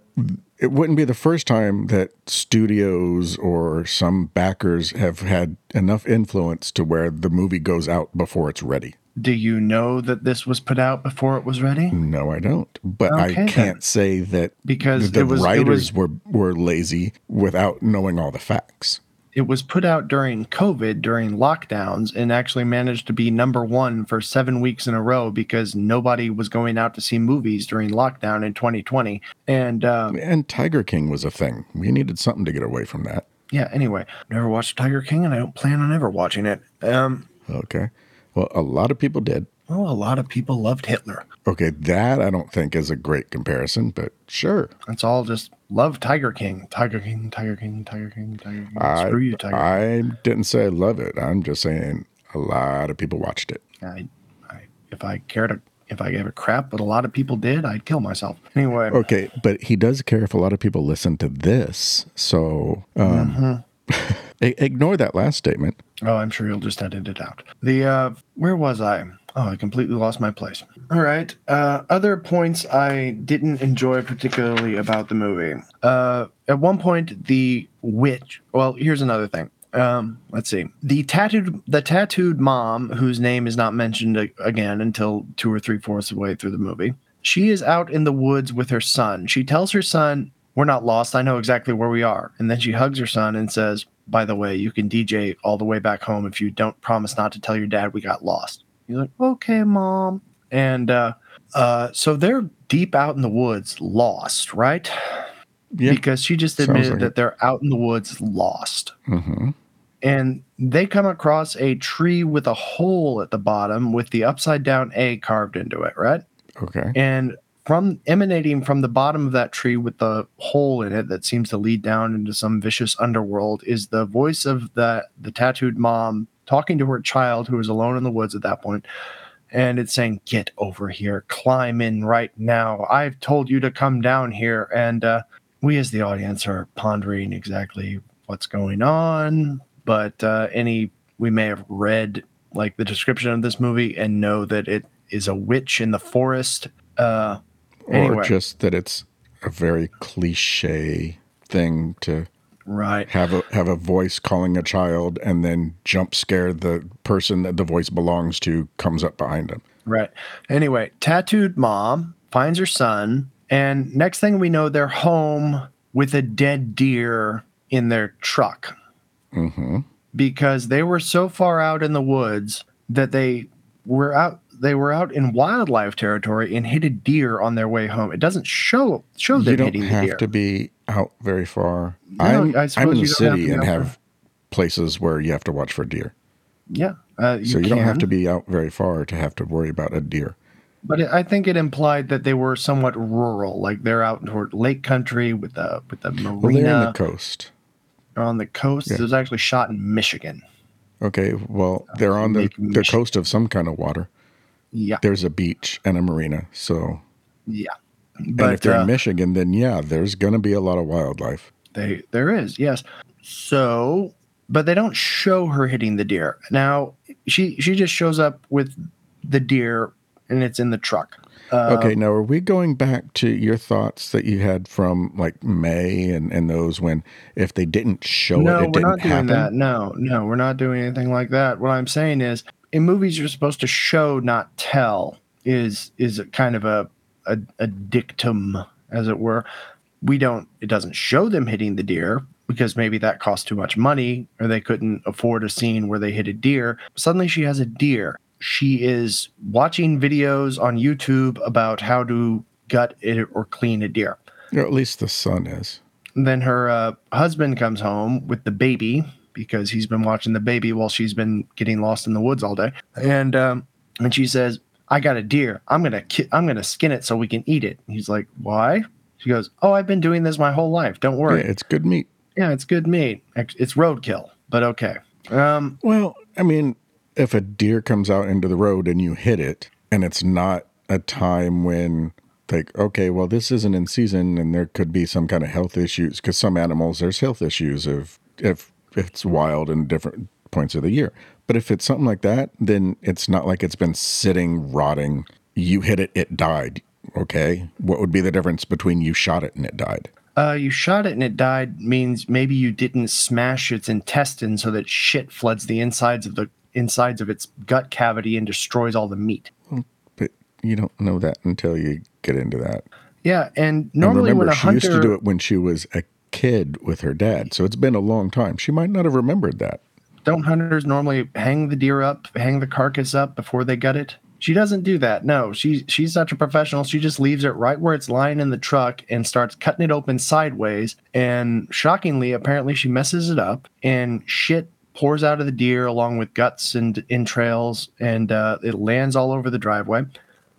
Speaker 1: it wouldn't be the first time that studios or some backers have had enough influence to where the movie goes out before it's ready.
Speaker 2: Do you know that this was put out before it was ready?
Speaker 1: No, I don't. But
Speaker 2: Okay,
Speaker 1: I can't say that
Speaker 2: Because
Speaker 1: the
Speaker 2: it was- it
Speaker 1: writers
Speaker 2: was-
Speaker 1: were were lazy without knowing all the facts.
Speaker 2: It was put out during COVID, during lockdowns, and actually managed to be number one for seven weeks in a row because nobody was going out to see movies during lockdown in 2020. And um,
Speaker 1: And Tiger King was a thing. We needed something to get away from that.
Speaker 2: yeah, anyway, never watched Tiger King, and I don't plan on ever watching it. Um,
Speaker 1: Okay. Well, a lot of people did.
Speaker 2: well, a lot of people loved Hitler.
Speaker 1: Okay, that I don't think is a great comparison, but sure.
Speaker 2: It's all just love Tiger King, Tiger King, Tiger King, Tiger King, Tiger King.
Speaker 1: I,
Speaker 2: Screw you, Tiger. King.
Speaker 1: I didn't say I love it. I'm just saying a lot of people watched it.
Speaker 2: I, I, if I cared, a, if I gave a crap, but a lot of people did, I'd kill myself. Anyway,
Speaker 1: Okay, but he does care if a lot of people listen to this. So um, i- ignore that last statement.
Speaker 2: Oh, I'm sure you'll just edit it out. The uh, where was I? Oh, I completely lost my place. All right. Uh, other points I didn't enjoy particularly about the movie. Uh, at one point, the witch. Well, here's another thing. Um, let's see. The tattooed, the tattooed mom, whose name is not mentioned again until two or three fourths of the way through the movie. She is out in the woods with her son. She tells her son, "We're not lost. I know exactly where we are." And then she hugs her son and says, "By the way, you can DJ all the way back home if you don't promise not to tell your dad we got lost." He's like, "Okay, mom." And uh, uh, so they're deep out in the woods, lost, right?
Speaker 1: Yeah.
Speaker 2: Because she just admitted
Speaker 1: like
Speaker 2: that
Speaker 1: it.
Speaker 2: they're out in the woods, lost
Speaker 1: Mm-hmm.
Speaker 2: and they come across a tree with a hole at the bottom with the upside down A carved into it, right?
Speaker 1: Okay.
Speaker 2: And from emanating from the bottom of that tree with the hole in it that seems to lead down into some vicious underworld is the voice of the the tattooed mom talking to her child who is alone in the woods at that point and it's saying get over here. Climb in right now. I've told you to come down here. And uh, we as the audience are pondering exactly what's going on but uh, any we may have read like the description of this movie and know that it is a witch in the forest uh,
Speaker 1: Or just that it's a very cliche thing to
Speaker 2: right
Speaker 1: have a have a voice calling a child and then jump scare the person that the voice belongs to comes up behind them.
Speaker 2: Right. Anyway, tattooed mom finds her son, and next thing we know, they're home with a dead deer in their truck
Speaker 1: hmm
Speaker 2: because they were so far out in the woods that they were out. They were out in wildlife territory and hit a deer on their way home. It doesn't show show them
Speaker 1: You don't
Speaker 2: hitting the deer.
Speaker 1: have to be out very far.
Speaker 2: No,
Speaker 1: I'm,
Speaker 2: I
Speaker 1: I'm in the
Speaker 2: don't have
Speaker 1: city and have places where you have to watch for deer.
Speaker 2: yeah, uh, you
Speaker 1: so you don't have to be out very far to have to worry about a deer.
Speaker 2: But it, I think it implied that they were somewhat rural, like they're out toward lake country with the with the marina.
Speaker 1: Well, they're in the coast.
Speaker 2: They're on the coast.
Speaker 1: Yeah.
Speaker 2: It was actually shot in Michigan.
Speaker 1: Okay, well, they're on the, the coast of some kind of water.
Speaker 2: Yeah,
Speaker 1: There's a beach and a marina. So,
Speaker 2: yeah.
Speaker 1: and
Speaker 2: But
Speaker 1: if they're
Speaker 2: uh,
Speaker 1: in Michigan, then yeah, there's going to be a lot of wildlife.
Speaker 2: they there is yes. So, but they don't show her hitting the deer. Now she she just shows up with the deer, and it's in the truck. Uh,
Speaker 1: Okay, now are we going back to your thoughts that you had from like May and, and those when if they didn't show
Speaker 2: no,
Speaker 1: it, it
Speaker 2: we're
Speaker 1: didn't
Speaker 2: not doing
Speaker 1: happen?
Speaker 2: that. No, no, we're not doing anything like that. What I'm saying is, in movies, you're supposed to show, not tell. Is is a kind of a, a a dictum, as it were. We don't. It doesn't show them hitting the deer because maybe that cost too much money, or they couldn't afford a scene where they hit a deer. Suddenly, she has a deer. She is watching videos on YouTube about how to gut it or clean a deer.
Speaker 1: Or at least the son is.
Speaker 2: Then her uh, husband comes home with the baby, because he's been watching the baby while she's been getting lost in the woods all day. And um, and she says, "I got a deer. I'm gonna ki- I'm gonna skin it so we can eat it." And he's like, "Why?" She goes, "Oh, I've been doing this my whole life. Don't
Speaker 1: Yeah,
Speaker 2: worry.
Speaker 1: it's good meat.
Speaker 2: Yeah, it's good meat. It's roadkill, but okay." Um,
Speaker 1: Well, I mean, if a deer comes out into the road and you hit it, and it's not a time when, like, okay, well, this isn't in season, and there could be some kind of health issues because some animals there's health issues if if it's wild in different points of the year. But if it's something like that, then it's not like it's been sitting rotting. You hit it, it died. Okay, what would be the difference between you shot it and it died?
Speaker 2: uh, you shot it and it died means maybe you didn't smash its intestines so that shit floods the insides of the insides of its gut cavity and destroys all the meat.
Speaker 1: But you don't know that until you get into that.
Speaker 2: Yeah, and
Speaker 1: And
Speaker 2: normally when
Speaker 1: remember,
Speaker 2: a
Speaker 1: she
Speaker 2: hunter
Speaker 1: used to do it when she was a kid with her dad. So it's been a long time. She might not have remembered that.
Speaker 2: don't hunters normally hang the deer up, hang the carcass up before they gut it? She doesn't do that. No, she she's such a professional. She just leaves it right where it's lying in the truck and starts cutting it open sideways. And shockingly, apparently she messes it up and shit pours out of the deer along with guts and entrails and uh, it lands all over the driveway.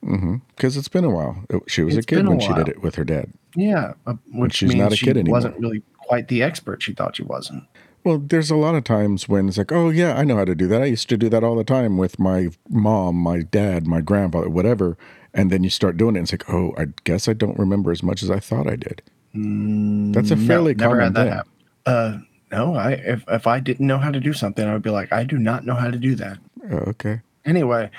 Speaker 1: Because it's been a while. She was a kid
Speaker 2: a
Speaker 1: when she did it with her dad.
Speaker 2: Yeah, uh, which
Speaker 1: she's
Speaker 2: means
Speaker 1: not a
Speaker 2: she
Speaker 1: kid anymore.
Speaker 2: wasn't really quite the expert she thought she wasn't.
Speaker 1: Well, there's a lot of times when it's like, oh, yeah, I know how to do that. I used to do that all the time with my mom, my dad, my grandfather, whatever. And then you start doing it, and it's like, oh, I guess I don't remember as much as I thought I did. That's a fairly
Speaker 2: no, never
Speaker 1: common
Speaker 2: had that
Speaker 1: thing.
Speaker 2: Uh, no, I if if I didn't know how to do something, I would be like, I do not know how to do that.
Speaker 1: Oh, okay.
Speaker 2: Anyway,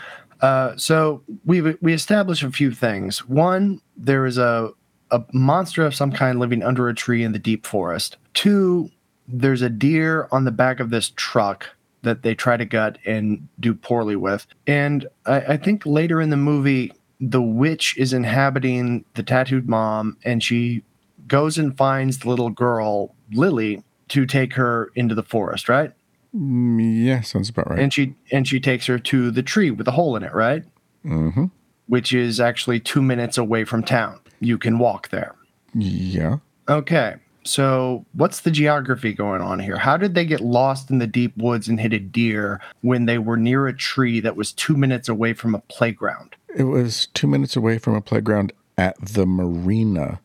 Speaker 2: uh, so we we established a few things. One, there is a a monster of some kind living under a tree in the deep forest. Two, there's a deer on the back of this truck that they try to gut and do poorly with. And I, I think later in the movie, the witch is inhabiting the tattooed mom, and she goes and finds the little girl Lily to take her into the forest, right?
Speaker 1: Mm, yeah, sounds about right.
Speaker 2: and she and she takes her to the tree with a hole in it, right?
Speaker 1: mm-hmm.
Speaker 2: Which is actually two minutes away from town. You can walk there.
Speaker 1: Yeah.
Speaker 2: Okay, so what's the geography going on here? How did they get lost in the deep woods and hit a deer when they were near a tree that was two minutes away from a playground
Speaker 1: It was two minutes away from a playground at the marina,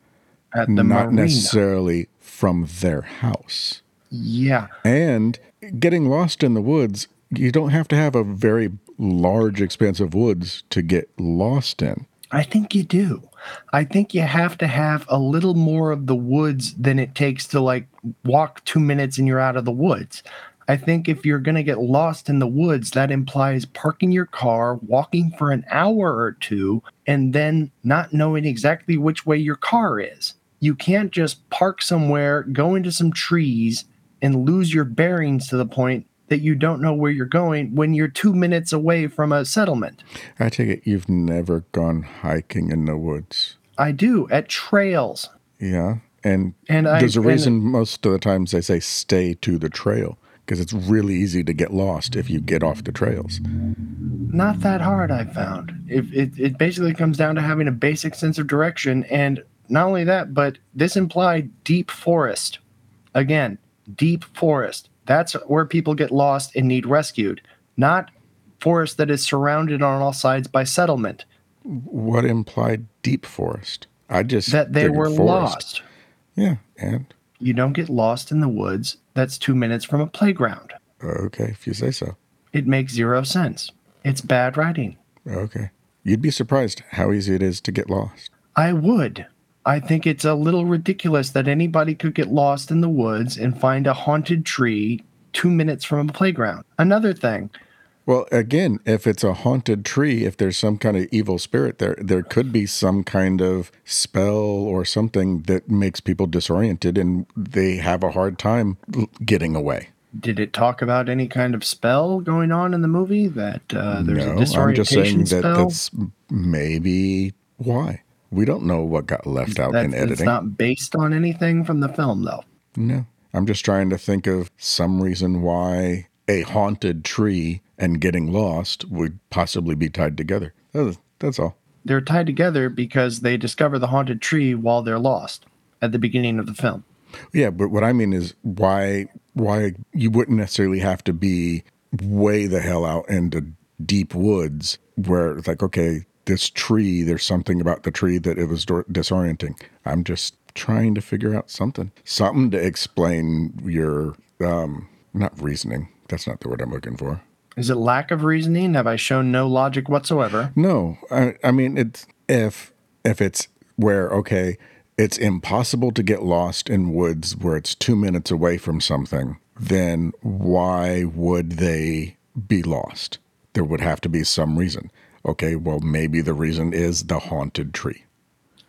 Speaker 2: at the
Speaker 1: not
Speaker 2: marina?
Speaker 1: necessarily from their house.
Speaker 2: Yeah,
Speaker 1: And getting lost in the woods, you don't have to have a very large expanse of woods to get lost in.
Speaker 2: I think you do. I think you have to have a little more of the woods than it takes to like walk two minutes and you're out of the woods. I think if you're going to get lost in the woods, that implies parking your car, walking for an hour or two, and then not knowing exactly which way your car is. You can't just park somewhere, go into some trees, and lose your bearings to the point that you don't know where you're going when you're two minutes away from a settlement.
Speaker 1: I take it you've never gone hiking in the woods.
Speaker 2: I do at trails.
Speaker 1: Yeah. And,
Speaker 2: And I-
Speaker 1: there's a
Speaker 2: and-
Speaker 1: reason most of the times they say stay to the trail because it's really easy to get lost if you get off the trails.
Speaker 2: Not that hard, I found. It, it, it basically comes down to having a basic sense of direction. And not only that, but this implied deep forest. Again, deep forest. That's where people get lost and need rescued, not forest that is surrounded on all sides by settlement.
Speaker 1: What implied deep forest? I just
Speaker 2: That they were
Speaker 1: forest.
Speaker 2: lost.
Speaker 1: Yeah. And
Speaker 2: You don't get lost in the woods that's two minutes from a playground.
Speaker 1: okay, if you say so.
Speaker 2: It makes zero sense. It's bad writing.
Speaker 1: Okay. You'd be surprised how easy it is to get lost.
Speaker 2: I would. I think it's a little ridiculous that anybody could get lost in the woods and find a haunted tree two minutes from a playground. Another thing,
Speaker 1: Well, again, if it's a haunted tree, if there's some kind of evil spirit there, there could be some kind of spell or something that makes people disoriented and they have a hard time getting away.
Speaker 2: did it talk about any kind of spell going on in the movie? That uh, there's
Speaker 1: no,
Speaker 2: a
Speaker 1: I'm just saying
Speaker 2: disorientation
Speaker 1: that
Speaker 2: spell?
Speaker 1: that's maybe why. We don't know what got left out
Speaker 2: That-
Speaker 1: in
Speaker 2: that's
Speaker 1: editing.
Speaker 2: not based on anything from the film, though.
Speaker 1: No. I'm just trying to think of some reason why a haunted tree and getting lost would possibly be tied together. That's, that's all.
Speaker 2: They're tied together because they discover the haunted tree while they're lost at the beginning of the film.
Speaker 1: Yeah, but what I mean is why why you wouldn't necessarily have to be way the hell out into deep woods where it's like, okay, this tree, there's something about the tree that it was disorienting. I'm just trying to figure out something, something to explain your, um, not reasoning. That's not the word I'm looking for.
Speaker 2: Is it lack of reasoning? Have I shown no logic whatsoever?
Speaker 1: No, I, I mean it's if if it's where okay, it's impossible to get lost in woods where it's two minutes away from something. Then why would they be lost? There would have to be some reason. Okay, well maybe the reason is the haunted tree.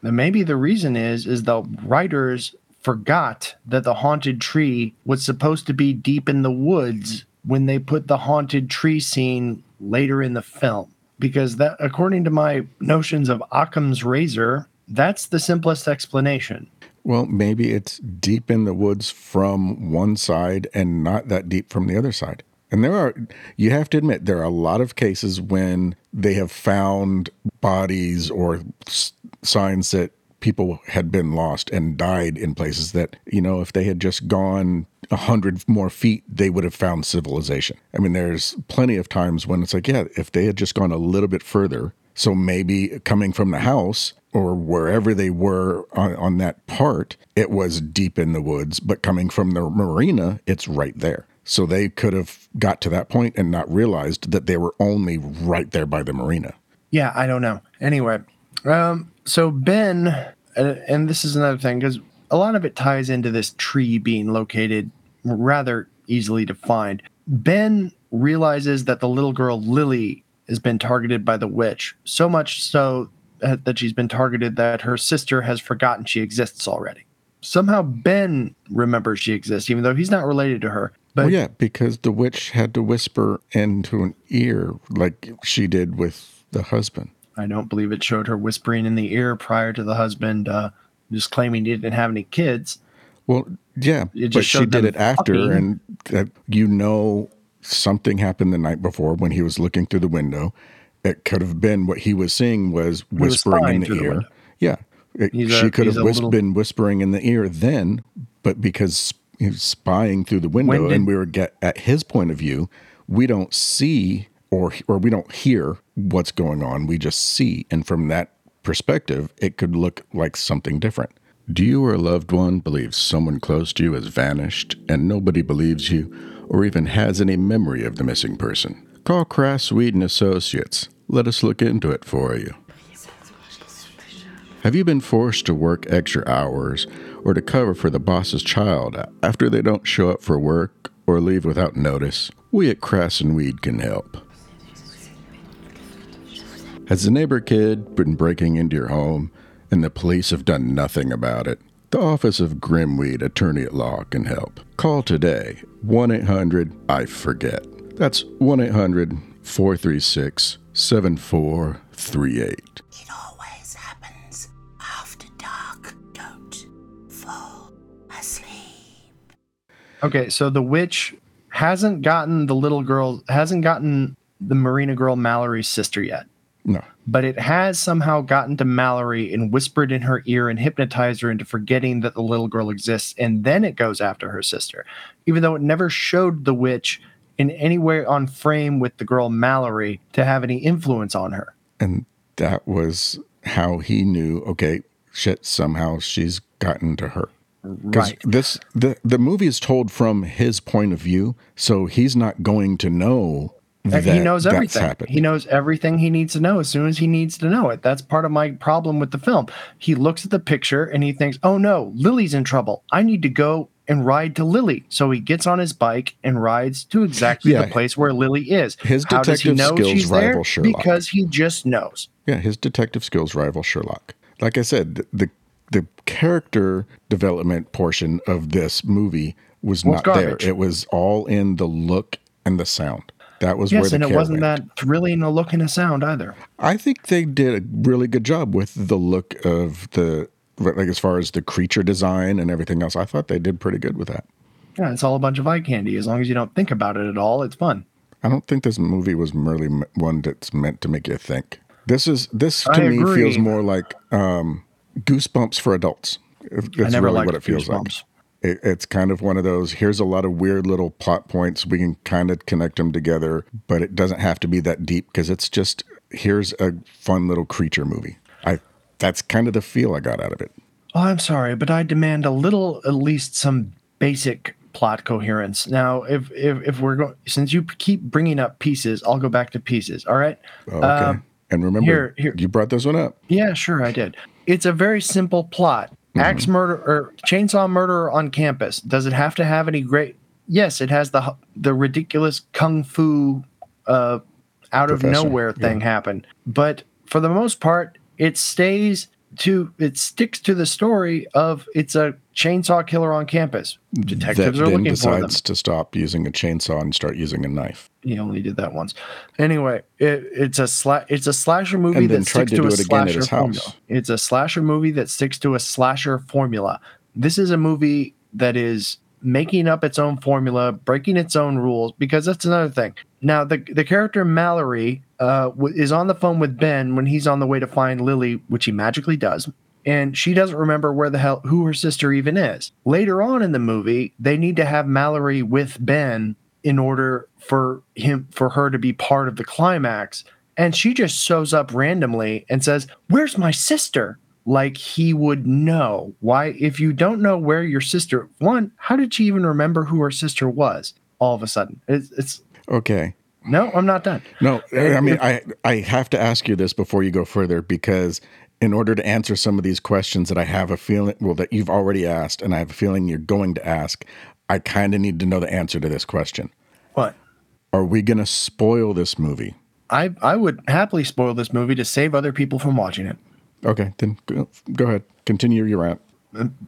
Speaker 2: And maybe the reason is is the writers forgot that the haunted tree was supposed to be deep in the woods when they put the haunted tree scene later in the film because that according to my notions of Occam's razor that's the simplest explanation
Speaker 1: Well, maybe it's deep in the woods from one side and not that deep from the other side. And there are, you have to admit, there are a lot of cases when they have found bodies or s- signs that people had been lost and died in places that, you know, if they had just gone a hundred more feet, they would have found civilization. I mean, there's plenty of times when it's like, yeah, if they had just gone a little bit further, so maybe coming from the house or wherever they were on, on that part, it was deep in the woods, but coming from the marina, it's right there. So they could have got to that point and not realized that they were only right there by the marina.
Speaker 2: Yeah, I don't know. Anyway, um, so Ben, uh, and this is another thing because a lot of it ties into this tree being located rather easily to find. Ben realizes that the little girl Lily has been targeted by the witch, so much so that she's been targeted that her sister has forgotten she exists already. Somehow Ben remembers she exists, even though he's not related to her. But
Speaker 1: Well, yeah, because the witch had to whisper into an ear like she did with the husband.
Speaker 2: I don't believe it showed her whispering in the ear prior to the husband uh, just claiming he didn't have any kids.
Speaker 1: Well, yeah,
Speaker 2: It
Speaker 1: but she did it after,
Speaker 2: fucking.
Speaker 1: and that you know something happened the night before when he was looking through the window. It could have been what he was seeing was
Speaker 2: was
Speaker 1: whispering in the
Speaker 2: through the
Speaker 1: ear. yeah, It- she
Speaker 2: a-
Speaker 1: could have whis-
Speaker 2: little-
Speaker 1: been whispering in the ear then, but because he was spying through the window
Speaker 2: did-
Speaker 1: and we were get at his point of view, we don't see or or we don't hear what's going on. We just see, and from that perspective, it could look like something different. Do you or a loved one believe someone close to you has vanished and nobody believes you or even has any memory of the missing person? Call Crass Sweden Associates. Let us look into it for you. Have you been forced to work extra hours or to cover for the boss's child after they don't show up for work or leave without notice? We at Crass and Weed can help. Has the neighbor kid been breaking into your home and the police have done nothing about it? The Office of Grim Weed Attorney at Law can help. Call today 1 800 I Forget. That's 1 800 436 7438.
Speaker 3: Asleep.
Speaker 2: Okay, so the witch hasn't gotten the little girl, hasn't gotten the Marina girl Mallory's sister yet,
Speaker 1: No.
Speaker 2: but it has somehow gotten to Mallory and whispered in her ear and hypnotized her into forgetting that the little girl exists, and then it goes after her sister, even though it never showed the witch in any way on frame with the girl Mallory to have any influence on her.
Speaker 1: And that was how he knew, okay, shit, somehow she's gotten to her. Because
Speaker 2: Right.
Speaker 1: this the the movie is told from his point of view, so he's not going to know that
Speaker 2: he knows everything. He knows everything he needs to know as soon as he needs to know it. That's part of my problem with the film. He looks at the picture and he thinks, "Oh no, Lily's in trouble. I need to go and ride to Lily." So he gets on his bike and rides to exactly
Speaker 1: Yeah.
Speaker 2: the place where Lily is.
Speaker 1: His
Speaker 2: How does he
Speaker 1: detective
Speaker 2: know
Speaker 1: skills
Speaker 2: she's there?
Speaker 1: rival Sherlock.
Speaker 2: Because he just knows.
Speaker 1: Yeah, his detective skills rival Sherlock. Like I said, the the, character development portion of this movie was
Speaker 2: Was
Speaker 1: not there. It was all in the look and the sound. That was where
Speaker 2: Yes,
Speaker 1: the
Speaker 2: and it wasn't
Speaker 1: went.
Speaker 2: that thrilling a look and a sound either.
Speaker 1: I think they did a really good job with the look of the like as far as the creature design and everything else. I thought they did pretty good with that.
Speaker 2: Yeah, it's all a bunch of eye candy. As long as you don't think about it at all, it's fun.
Speaker 1: I don't think this movie was merely one that's meant to make you think. This is this to
Speaker 2: I
Speaker 1: me feels more like um, goosebumps for adults. That's
Speaker 2: I never
Speaker 1: really what it feels like. It, it's kind of one of those. Here's a lot of weird little plot points. We can kind of connect them together, but it doesn't have to be that deep because it's just here's a fun little creature movie. I that's kind of the feel I got out of it.
Speaker 2: Oh, I'm sorry, but I demand a little, at least some basic plot coherence. Now, if if, if we're going, since you keep bringing up pieces, I'll go back to pieces. All right.
Speaker 1: Okay.
Speaker 2: Um,
Speaker 1: and remember,
Speaker 2: here- here-
Speaker 1: you brought this one up.
Speaker 2: Yeah, sure, I did. It's a very simple plot. Axe murder or chainsaw murder on campus. Does it have to have any great? Yes, it has the the ridiculous kung fu, uh, out of nowhere thing happen. But for the most part, it stays to it sticks to the story of it's a chainsaw killer on campus. Detectives
Speaker 1: that
Speaker 2: are looking for them.
Speaker 1: decides to stop using a chainsaw and start using a knife.
Speaker 2: He only did that once. Anyway, it, it's a sla- it's a slasher movie that sticks
Speaker 1: to
Speaker 2: to,
Speaker 1: do
Speaker 2: a
Speaker 1: it again at
Speaker 2: slasher formula. It's a slasher movie that sticks to a slasher formula. This is a movie that is making up its own formula, breaking its own rules because that's another thing. Now the the character Mallory uh, w- is on the phone with Ben when he's on the way to find Lily, which he magically does. And she doesn't remember where the hell who her sister even is. Later on in the movie, they need to have Mallory with Ben in order for him for her to be part of the climax and she just shows up randomly and says where's my sister like he would know why if you don't know where your sister one how did she even remember who her sister was all of a sudden it's, it's
Speaker 1: Okay.
Speaker 2: no i'm not done
Speaker 1: No, I mean, I, I have to ask you this before you go further because in order to answer some of these questions that I have a feeling, well, that you've already asked, and I have a feeling you're going to ask, I kind of need to know the answer to this question.
Speaker 2: what
Speaker 1: Are we going to spoil this movie?
Speaker 2: i i would happily spoil this movie to save other people from watching it
Speaker 1: Okay, then go, ahead. Continue your rant.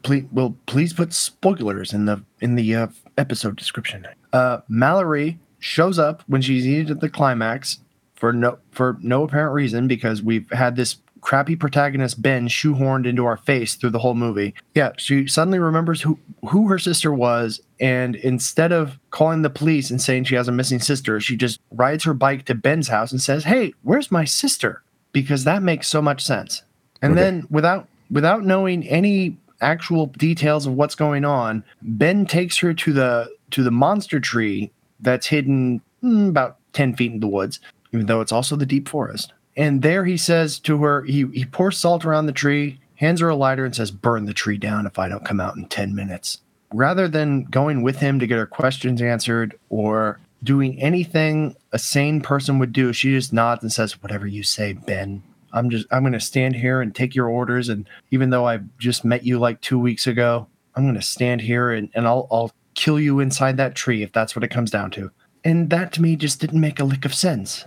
Speaker 2: please well please put spoilers in the in the uh, episode description uh mallory shows up when she's needed at the climax for no for no apparent reason because we've had this crappy protagonist ben shoehorned into our face through the whole movie yeah she suddenly remembers who who her sister was and instead of calling the police and saying she has a missing sister she just rides her bike to ben's house and says hey where's my sister because that makes so much sense and
Speaker 1: Okay.
Speaker 2: then without without knowing any actual details of what's going on, Ben takes her to the to the monster tree that's hidden mm, about 10 feet in the woods, even though it's also the deep forest. And there he says to her, he, he pours salt around the tree, hands her a lighter, and says, Burn the tree down if I don't come out in 10 minutes. Rather than going with him to get her questions answered or doing anything a sane person would do, she just nods and says, Whatever you say, Ben. I'm just I'm gonna stand here and take your orders. And even though I've just met you like two weeks ago, I'm gonna stand here and, and I'll I'll kill you inside that tree if that's what it comes down to. And that to me just didn't make a lick of sense.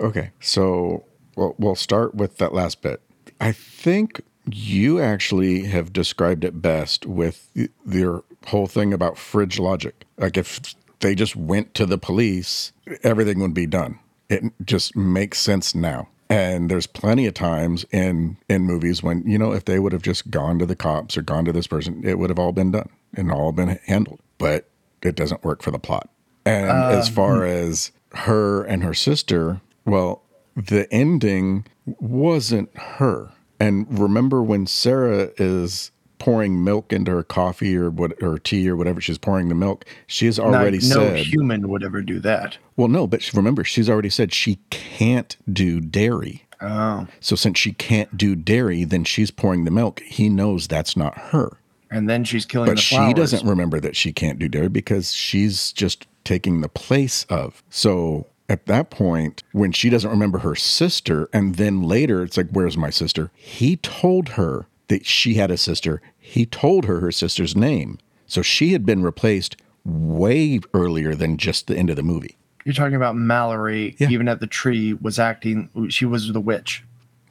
Speaker 1: Okay, so we'll, we'll start with that last bit. I think you actually have described it best with your whole thing about fridge logic. Like if they just went to the police, everything would be done. It just makes sense now. And there's plenty of times in in movies when you know if they would have just gone to the cops or gone to this person, it would have all been done and all been handled. But it doesn't work for the plot. And ah. as far hmm. as her and her sister, well, the ending wasn't her. And remember when Sarah is pouring milk into her coffee or what or tea or whatever she's pouring the milk, she's already
Speaker 2: no, no
Speaker 1: said
Speaker 2: human would ever do that.
Speaker 1: well, no, but remember, she's already said she can't do dairy.
Speaker 2: Oh.
Speaker 1: So since she can't do dairy, then she's pouring the milk. He knows that's not her.
Speaker 2: And then she's killing
Speaker 1: But she doesn't remember that she can't do dairy because she's just taking the place of. So at that point, when she doesn't remember her sister, and then later it's like, Where's my sister? He told her that she had a sister. He told her her sister's name. So she had been replaced way earlier than just the end of the movie.
Speaker 2: You're talking about Mallory,
Speaker 1: Yeah.
Speaker 2: even at the tree, was acting she was the witch.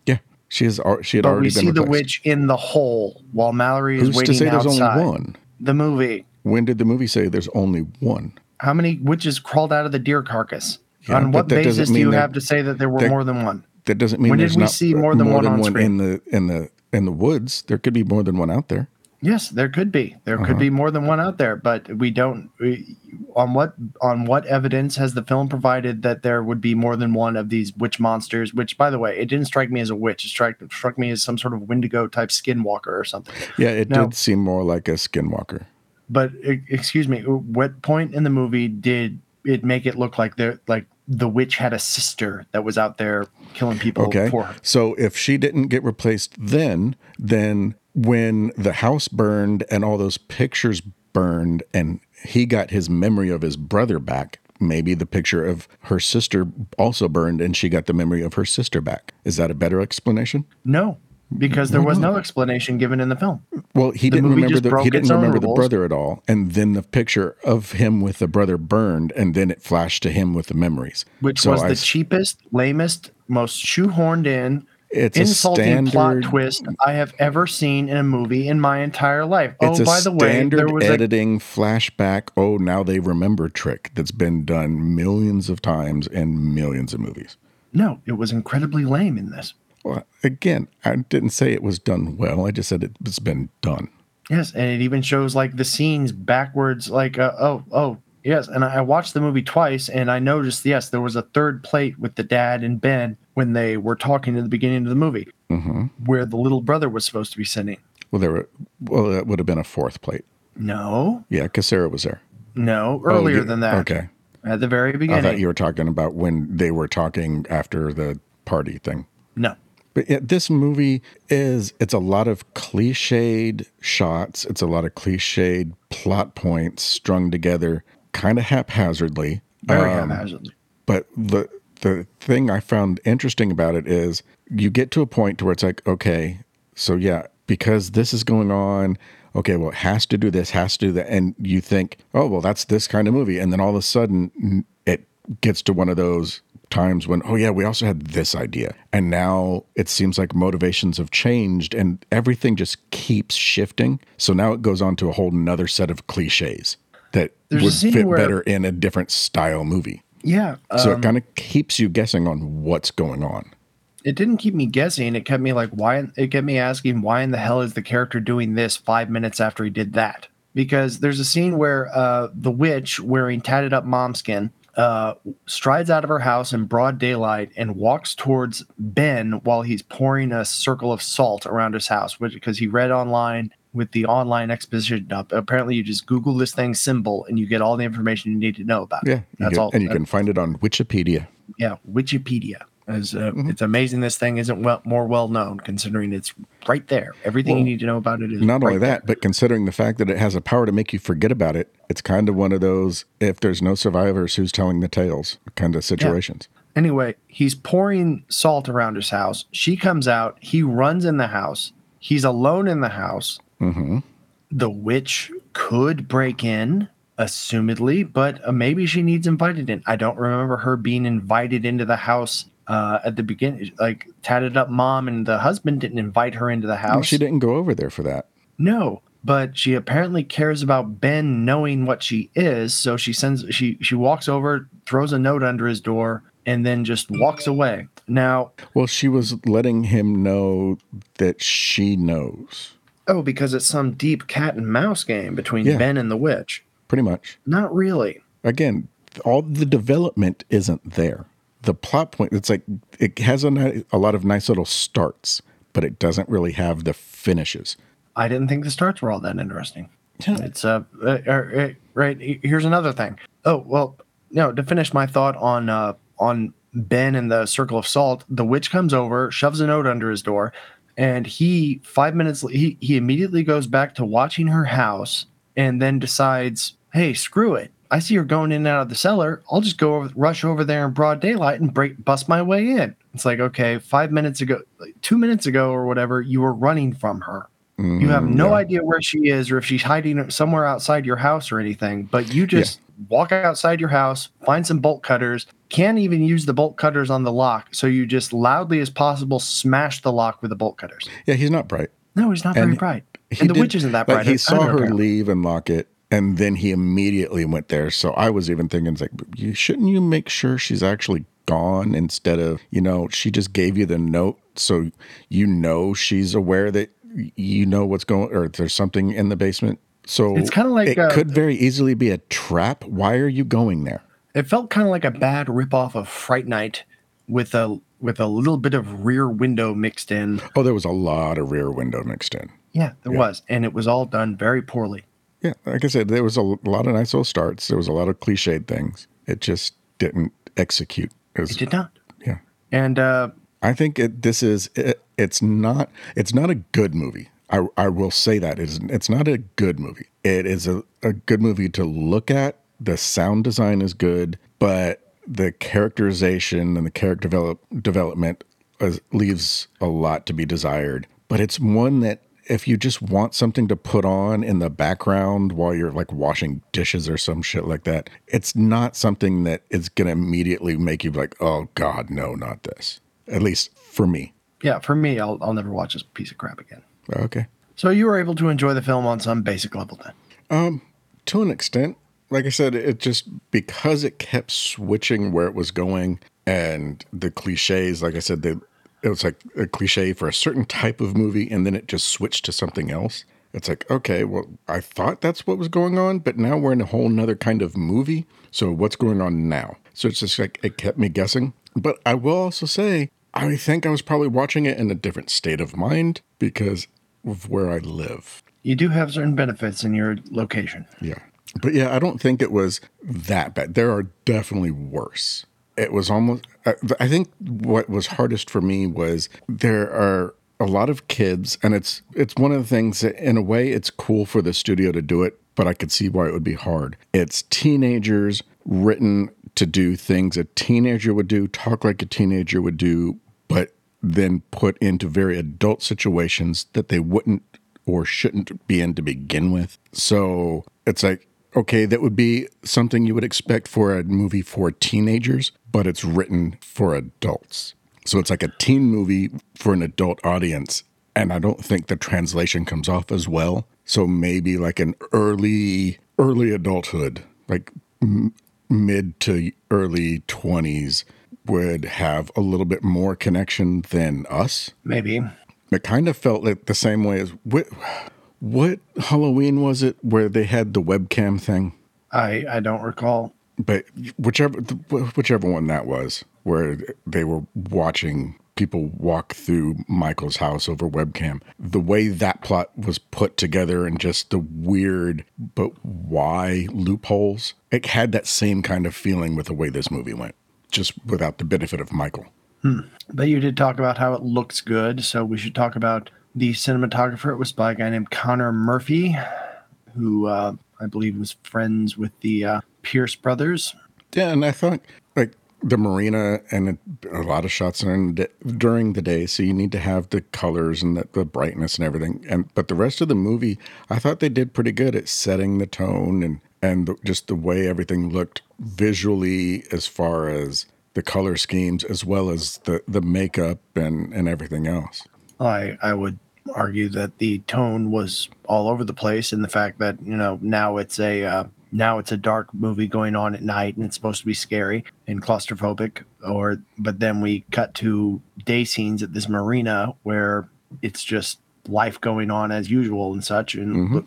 Speaker 1: Yeah. She, has, she had
Speaker 2: But
Speaker 1: already
Speaker 2: we see the witch in the hole while Mallory is
Speaker 1: Who's to
Speaker 2: waiting
Speaker 1: say there's
Speaker 2: outside.
Speaker 1: only one?
Speaker 2: The movie.
Speaker 1: When did the movie say there's only one?
Speaker 2: How many witches crawled out of the deer carcass?
Speaker 1: Yeah,
Speaker 2: on what basis do you
Speaker 1: that-
Speaker 2: have to say that there were
Speaker 1: that-
Speaker 2: more than one?
Speaker 1: That doesn't mean
Speaker 2: When did
Speaker 1: there's
Speaker 2: we
Speaker 1: not
Speaker 2: see more than one on
Speaker 1: in
Speaker 2: screen?
Speaker 1: the in the in the woods. There could be more than one out there.
Speaker 2: Yes, there could be. There
Speaker 1: Uh-huh.
Speaker 2: could be more than one out there, but we don't. We, on what on what evidence has the film provided that there would be more than one of these witch monsters? Which, by the way, it didn't strike me as a witch. It struck struck me as some sort of Wendigo type skinwalker or something.
Speaker 1: Yeah, it
Speaker 2: Now-
Speaker 1: did seem more like a skinwalker.
Speaker 2: but excuse me, what point in the movie did it make it look like the like the witch had a sister that was out there killing people
Speaker 1: Okay.
Speaker 2: for her?
Speaker 1: So if she didn't get replaced then, then when the house burned and all those pictures burned and he got his memory of his brother back, maybe the picture of her sister also burned and she got the memory of her sister back. Is that a better explanation?
Speaker 2: No, because there was no explanation given in the film.
Speaker 1: Well, he
Speaker 2: The
Speaker 1: didn't remember the he didn't remember the brother at all, and then the picture of him with the brother burned, and then it flashed to him with the memories,
Speaker 2: which
Speaker 1: So
Speaker 2: was
Speaker 1: I
Speaker 2: the cheapest, lamest, most shoehorned in,
Speaker 1: It's a
Speaker 2: insulting plot twist I have ever seen in a movie in my entire life.
Speaker 1: It's
Speaker 2: oh,
Speaker 1: a
Speaker 2: by the way, there was a,
Speaker 1: editing flashback. Oh, now they remember trick that's been done millions of times in millions of movies.
Speaker 2: no, it was incredibly lame in this.
Speaker 1: Well, again, I didn't say it was done well. I just said it's been done.
Speaker 2: Yes, and it even shows like the scenes backwards. Like, uh, oh, oh, yes. And I watched the movie twice, and I noticed yes, there was a third plate with the dad and Ben when they were talking in the beginning of the movie,
Speaker 1: hmm
Speaker 2: where the little brother was supposed to be sitting.
Speaker 1: Well, there were. Well, that would have been a fourth plate.
Speaker 2: No,
Speaker 1: Yeah, because Sarah was there.
Speaker 2: no,
Speaker 1: Oh,
Speaker 2: earlier
Speaker 1: you-
Speaker 2: than that.
Speaker 1: Okay.
Speaker 2: at the very beginning.
Speaker 1: I thought you were talking about when they were talking after the party thing.
Speaker 2: no,
Speaker 1: But yeah, this movie is it's a lot of cliched shots. It's a lot of cliched plot points strung together kind of haphazardly.
Speaker 2: very
Speaker 1: Um,
Speaker 2: haphazardly.
Speaker 1: But the the thing I found interesting about it is you get to a point to where it's like, okay, so yeah, because this is going on, okay, well, it has to do this, has to do that. And you think, oh, well, that's this kind of movie. And then all of a sudden it gets to one of those times when, oh, yeah, we also had this idea. And now it seems like motivations have changed and everything just keeps shifting. So now it goes on to a whole nother set of cliches that
Speaker 2: There's
Speaker 1: would fit
Speaker 2: where-
Speaker 1: better in a different style movie.
Speaker 2: Yeah.
Speaker 1: So
Speaker 2: um,
Speaker 1: it kind of keeps you guessing on what's going on.
Speaker 2: it didn't keep me guessing. It kept me like, why? It kept me asking, why in the hell is the character doing this five minutes after he did that? Because there's a scene where uh, the witch, wearing tatted up mom skin, uh, strides out of her house in broad daylight and walks towards Ben while he's pouring a circle of salt around his house, which because he read online with the online exposition up. Apparently, you just Google this thing symbol and you get all the information you need to know about it.
Speaker 1: Yeah, you
Speaker 2: that's all.
Speaker 1: and you can find it on Wikipedia.
Speaker 2: yeah, Wikipedia. Is, uh,
Speaker 1: Mm-hmm.
Speaker 2: It's amazing this thing isn't well, more well known, considering it's right there. Everything you need to know about it is
Speaker 1: Not
Speaker 2: right
Speaker 1: only that, but considering the fact that it has a power to make you forget about it, it's kind of one of those if there's no survivors, who's telling the tales kind of situations.
Speaker 2: there. Anyway, he's pouring salt around his house. She comes out. He runs in the house. He's alone in the house.
Speaker 1: hmm
Speaker 2: The witch could break in, assumedly, but uh, maybe she needs invited in. I don't remember her being invited into the house uh, at the beginning. Like tatted up mom and the husband didn't invite her into the house.
Speaker 1: She didn't go over there for that.
Speaker 2: No, but she apparently cares about Ben knowing what she is, so she sends she she walks over, throws a note under his door, and then just walks away. Now,
Speaker 1: Well, she was letting him know that she knows,
Speaker 2: oh, because it's some deep cat and mouse game between
Speaker 1: Yeah.
Speaker 2: Ben and the witch.
Speaker 1: pretty much.
Speaker 2: Not really.
Speaker 1: Again, all the development isn't there. The plot point, it's like it has a, a lot of nice little starts, but it doesn't really have the finishes.
Speaker 2: I didn't think the starts were all that interesting. It's uh, uh, uh, uh, right. Here's another thing. Oh well, no. To finish my thought on uh on Ben and the circle of salt, the witch comes over, shoves a note under his door, and he five minutes he he immediately goes back to watching her house, and then decides, hey, screw it. I see her going in and out of the cellar. I'll just go over, rush over there in broad daylight and break bust my way in. It's like okay, five minutes ago, like, two minutes ago or whatever, you were running from her. You have
Speaker 1: Mm,
Speaker 2: no
Speaker 1: yeah.
Speaker 2: idea where she is or if she's hiding somewhere outside your house or anything, but you just walk outside your house, find some bolt cutters, can't even use the bolt cutters on the lock. So you just loudly as possible smash the lock with the bolt cutters.
Speaker 1: Yeah, he's not bright.
Speaker 2: No, he's not very bright. And the
Speaker 1: did-
Speaker 2: witch isn't that
Speaker 1: like,
Speaker 2: bright.
Speaker 1: he saw her
Speaker 2: apparently.
Speaker 1: leave and lock it, and then he immediately went there. So I was even thinking, like, you shouldn't you make sure she's actually gone instead of, you know, she just gave you the note, so you know she's aware that you know what's going, or there's something in the basement. So
Speaker 2: It's kinda like,
Speaker 1: it
Speaker 2: uh,
Speaker 1: could very easily be a trap. Why are you going there?
Speaker 2: It felt kind of like a bad ripoff of Fright Night with a with a little bit of rear window mixed in.
Speaker 1: Oh, there was a lot of rear window mixed in.
Speaker 2: Yeah, there
Speaker 1: Yeah.
Speaker 2: was. And it was all done very poorly.
Speaker 1: Yeah, like I said, there was a lot of nice little starts. There was a lot of cliched things. It just didn't execute. It was,
Speaker 2: It did not.
Speaker 1: yeah.
Speaker 2: And uh,
Speaker 1: I think it, this is it, it's not it's not a good movie. I, I will say that it's it's not a good movie. It is a, a good movie to look at. The sound design is good, but the characterization and the character develop, development is, leaves a lot to be desired. But it's one that if you just want something to put on in the background while you're like washing dishes or some shit like that, it's not something that is going to immediately make you be like, oh God, no, not this. At least for me.
Speaker 2: yeah, for me, I'll, I'll never watch this piece of crap again.
Speaker 1: Okay.
Speaker 2: So you were able to enjoy the film on some basic level then.
Speaker 1: Um, To an extent, like I said, it just because it kept switching where it was going and the cliches, like I said, they, it was like a cliche for a certain type of movie and then it just switched to something else. It's like, okay, well, I thought that's what was going on, but now we're in a whole nother kind of movie. So what's going on now? So it's just like it kept me guessing. But I will also say, I think I was probably watching it in a different state of mind because of where I live.
Speaker 2: You do have certain benefits in your location.
Speaker 1: Yeah. But yeah, I don't think it was that bad. There are definitely worse. It was almost, I, think what was hardest for me was there are a lot of kids, and it's it's one of the things that, in a way, it's cool for the studio to do it, but I could see why it would be hard. It's teenagers written to do things a teenager would do, talk like a teenager would do, but then put into very adult situations that they wouldn't or shouldn't be in to begin with. So it's like, okay, that would be something you would expect for a movie for teenagers, but it's written for adults. So it's like a teen movie for an adult audience. And I don't think the translation comes off as well. So maybe like an early, early adulthood, like m- mid to early 20s, would have a little bit more connection than us.
Speaker 2: Maybe.
Speaker 1: It kind of felt like the same way as what, what Halloween was it where they had the webcam thing?
Speaker 2: I, I don't recall.
Speaker 1: But whichever whichever one that was, where they were watching people walk through Michael's house over webcam, the way that plot was put together and just the weird but why loopholes, it had that same kind of feeling with the way this movie went, just without the benefit of Michael. Hmm.
Speaker 2: But you did talk about how it looks good, so we should talk about the cinematographer. Was by a guy named Connor Murphy, who uh, I believe was friends with the uh, Pierce brothers.
Speaker 1: Yeah, and I thought like the marina and a lot of shots are in the, during the day, so you need to have the colors and the, the brightness and everything. And but the rest of the movie, I thought they did pretty good at setting the tone and and the, just the way everything looked visually, as far as the color schemes, as well as the the makeup and and everything else.
Speaker 2: I I would argue that the tone was all over the place, and the fact that you know now it's a uh, now it's a dark movie going on at night, and it's supposed to be scary and claustrophobic. Or but then we cut to day scenes at this marina where it's just life going on as usual and such, and look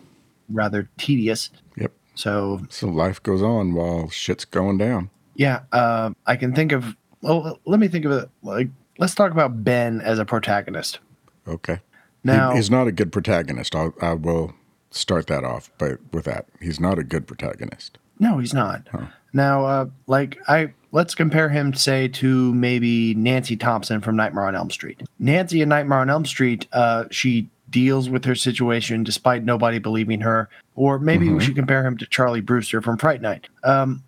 Speaker 2: rather tedious.
Speaker 1: Yep.
Speaker 2: So
Speaker 1: So life goes on while shit's going down.
Speaker 2: yeah, uh, I can think of. Well, let me think of it. Like, let's talk about Ben as a protagonist.
Speaker 1: Okay. He- he's not a good protagonist. I'll, I will start that off, but with that, he's not a good protagonist.
Speaker 2: No, he's not. Now, uh, like I let's compare him, say, to maybe Nancy Thompson from Nightmare on Elm Street. Nancy in Nightmare on Elm Street, uh, she deals with her situation despite nobody believing her. Or maybe we should compare him to Charlie Brewster from Fright Night. Um,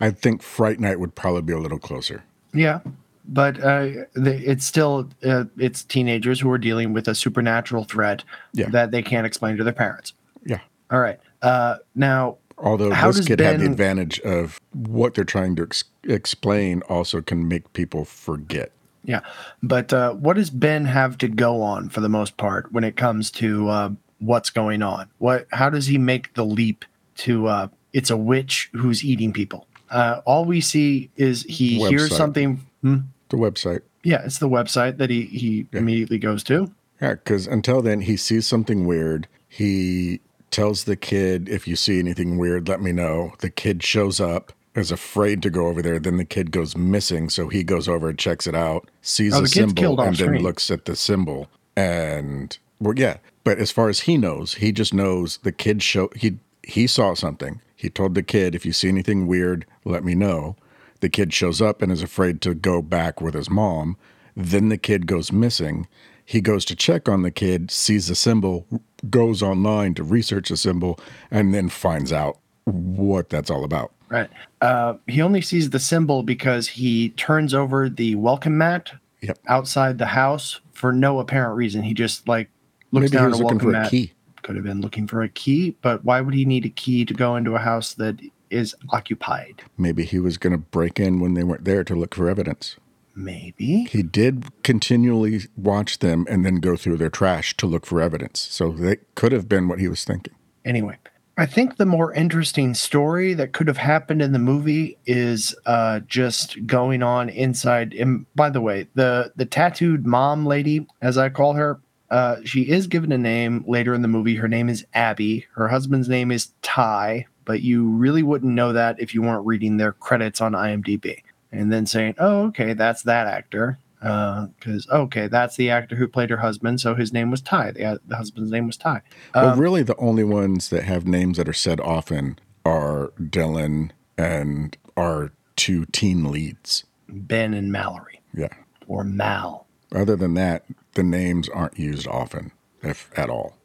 Speaker 1: I think Fright Night would probably be a little closer.
Speaker 2: yeah, but uh, the, it's still uh, it's teenagers who are dealing with a supernatural threat
Speaker 1: Yeah.
Speaker 2: that they can't explain to their parents.
Speaker 1: Yeah.
Speaker 2: All right. Uh, now,
Speaker 1: Although this kid had the advantage of what they're trying to ex- explain also can make people forget.
Speaker 2: Yeah, but uh, what does Ben have to go on for the most part when it comes to uh, what's going on? What? How does he make the leap to uh, it's a witch who's eating people? Uh, all we see is he hears something. Hmm?
Speaker 1: The website.
Speaker 2: Yeah, it's the website that he he immediately goes to.
Speaker 1: Yeah, because until then, he sees something weird. He tells the kid, if you see anything weird, let me know. The kid shows up, is afraid to go over there. Then the kid goes missing. So he goes over and checks it out, sees
Speaker 2: Oh, the
Speaker 1: symbol, and then looks at the symbol. And, well, yeah. But as far as he knows, he just knows the kid show, he, he saw something. He told the kid, if you see anything weird, let me know. The kid shows up and is afraid to go back with his mom. Then the kid goes missing. He goes to check on the kid, sees the symbol, goes online to research the symbol, and then finds out what that's all about.
Speaker 2: Right. Uh, he only sees the symbol because he turns over the welcome mat
Speaker 1: Yep.
Speaker 2: outside the house for no apparent reason. He just like looks
Speaker 1: Maybe
Speaker 2: down at a
Speaker 1: looking
Speaker 2: welcome
Speaker 1: for a
Speaker 2: mat.
Speaker 1: key.
Speaker 2: Could have been looking for a key, but why would he need a key to go into a house that is occupied?
Speaker 1: Maybe he was going to break in when they weren't there to look for evidence.
Speaker 2: Maybe.
Speaker 1: He did continually watch them and then go through their trash to look for evidence. So that could have been what he was thinking.
Speaker 2: Anyway, I think the more interesting story that could have happened in the movie is uh, just going on inside. And by the way, the the tattooed mom lady, as I call her, uh, she is given a name later in the movie. Her name is Abby. Her husband's name is Ty, but you really wouldn't know that if you weren't reading their credits on IMDb and then saying, "Oh, okay, that's that actor." Because okay, that's the actor who played her husband, so his name was Ty. The, the husband's name was Ty.
Speaker 1: well,
Speaker 2: Um,
Speaker 1: really, the only ones that have names that are said often are Dylan and our two teen leads.
Speaker 2: Ben and Mallory,
Speaker 1: Yeah.
Speaker 2: or Mal,
Speaker 1: Other than that, the names aren't used often, if at all.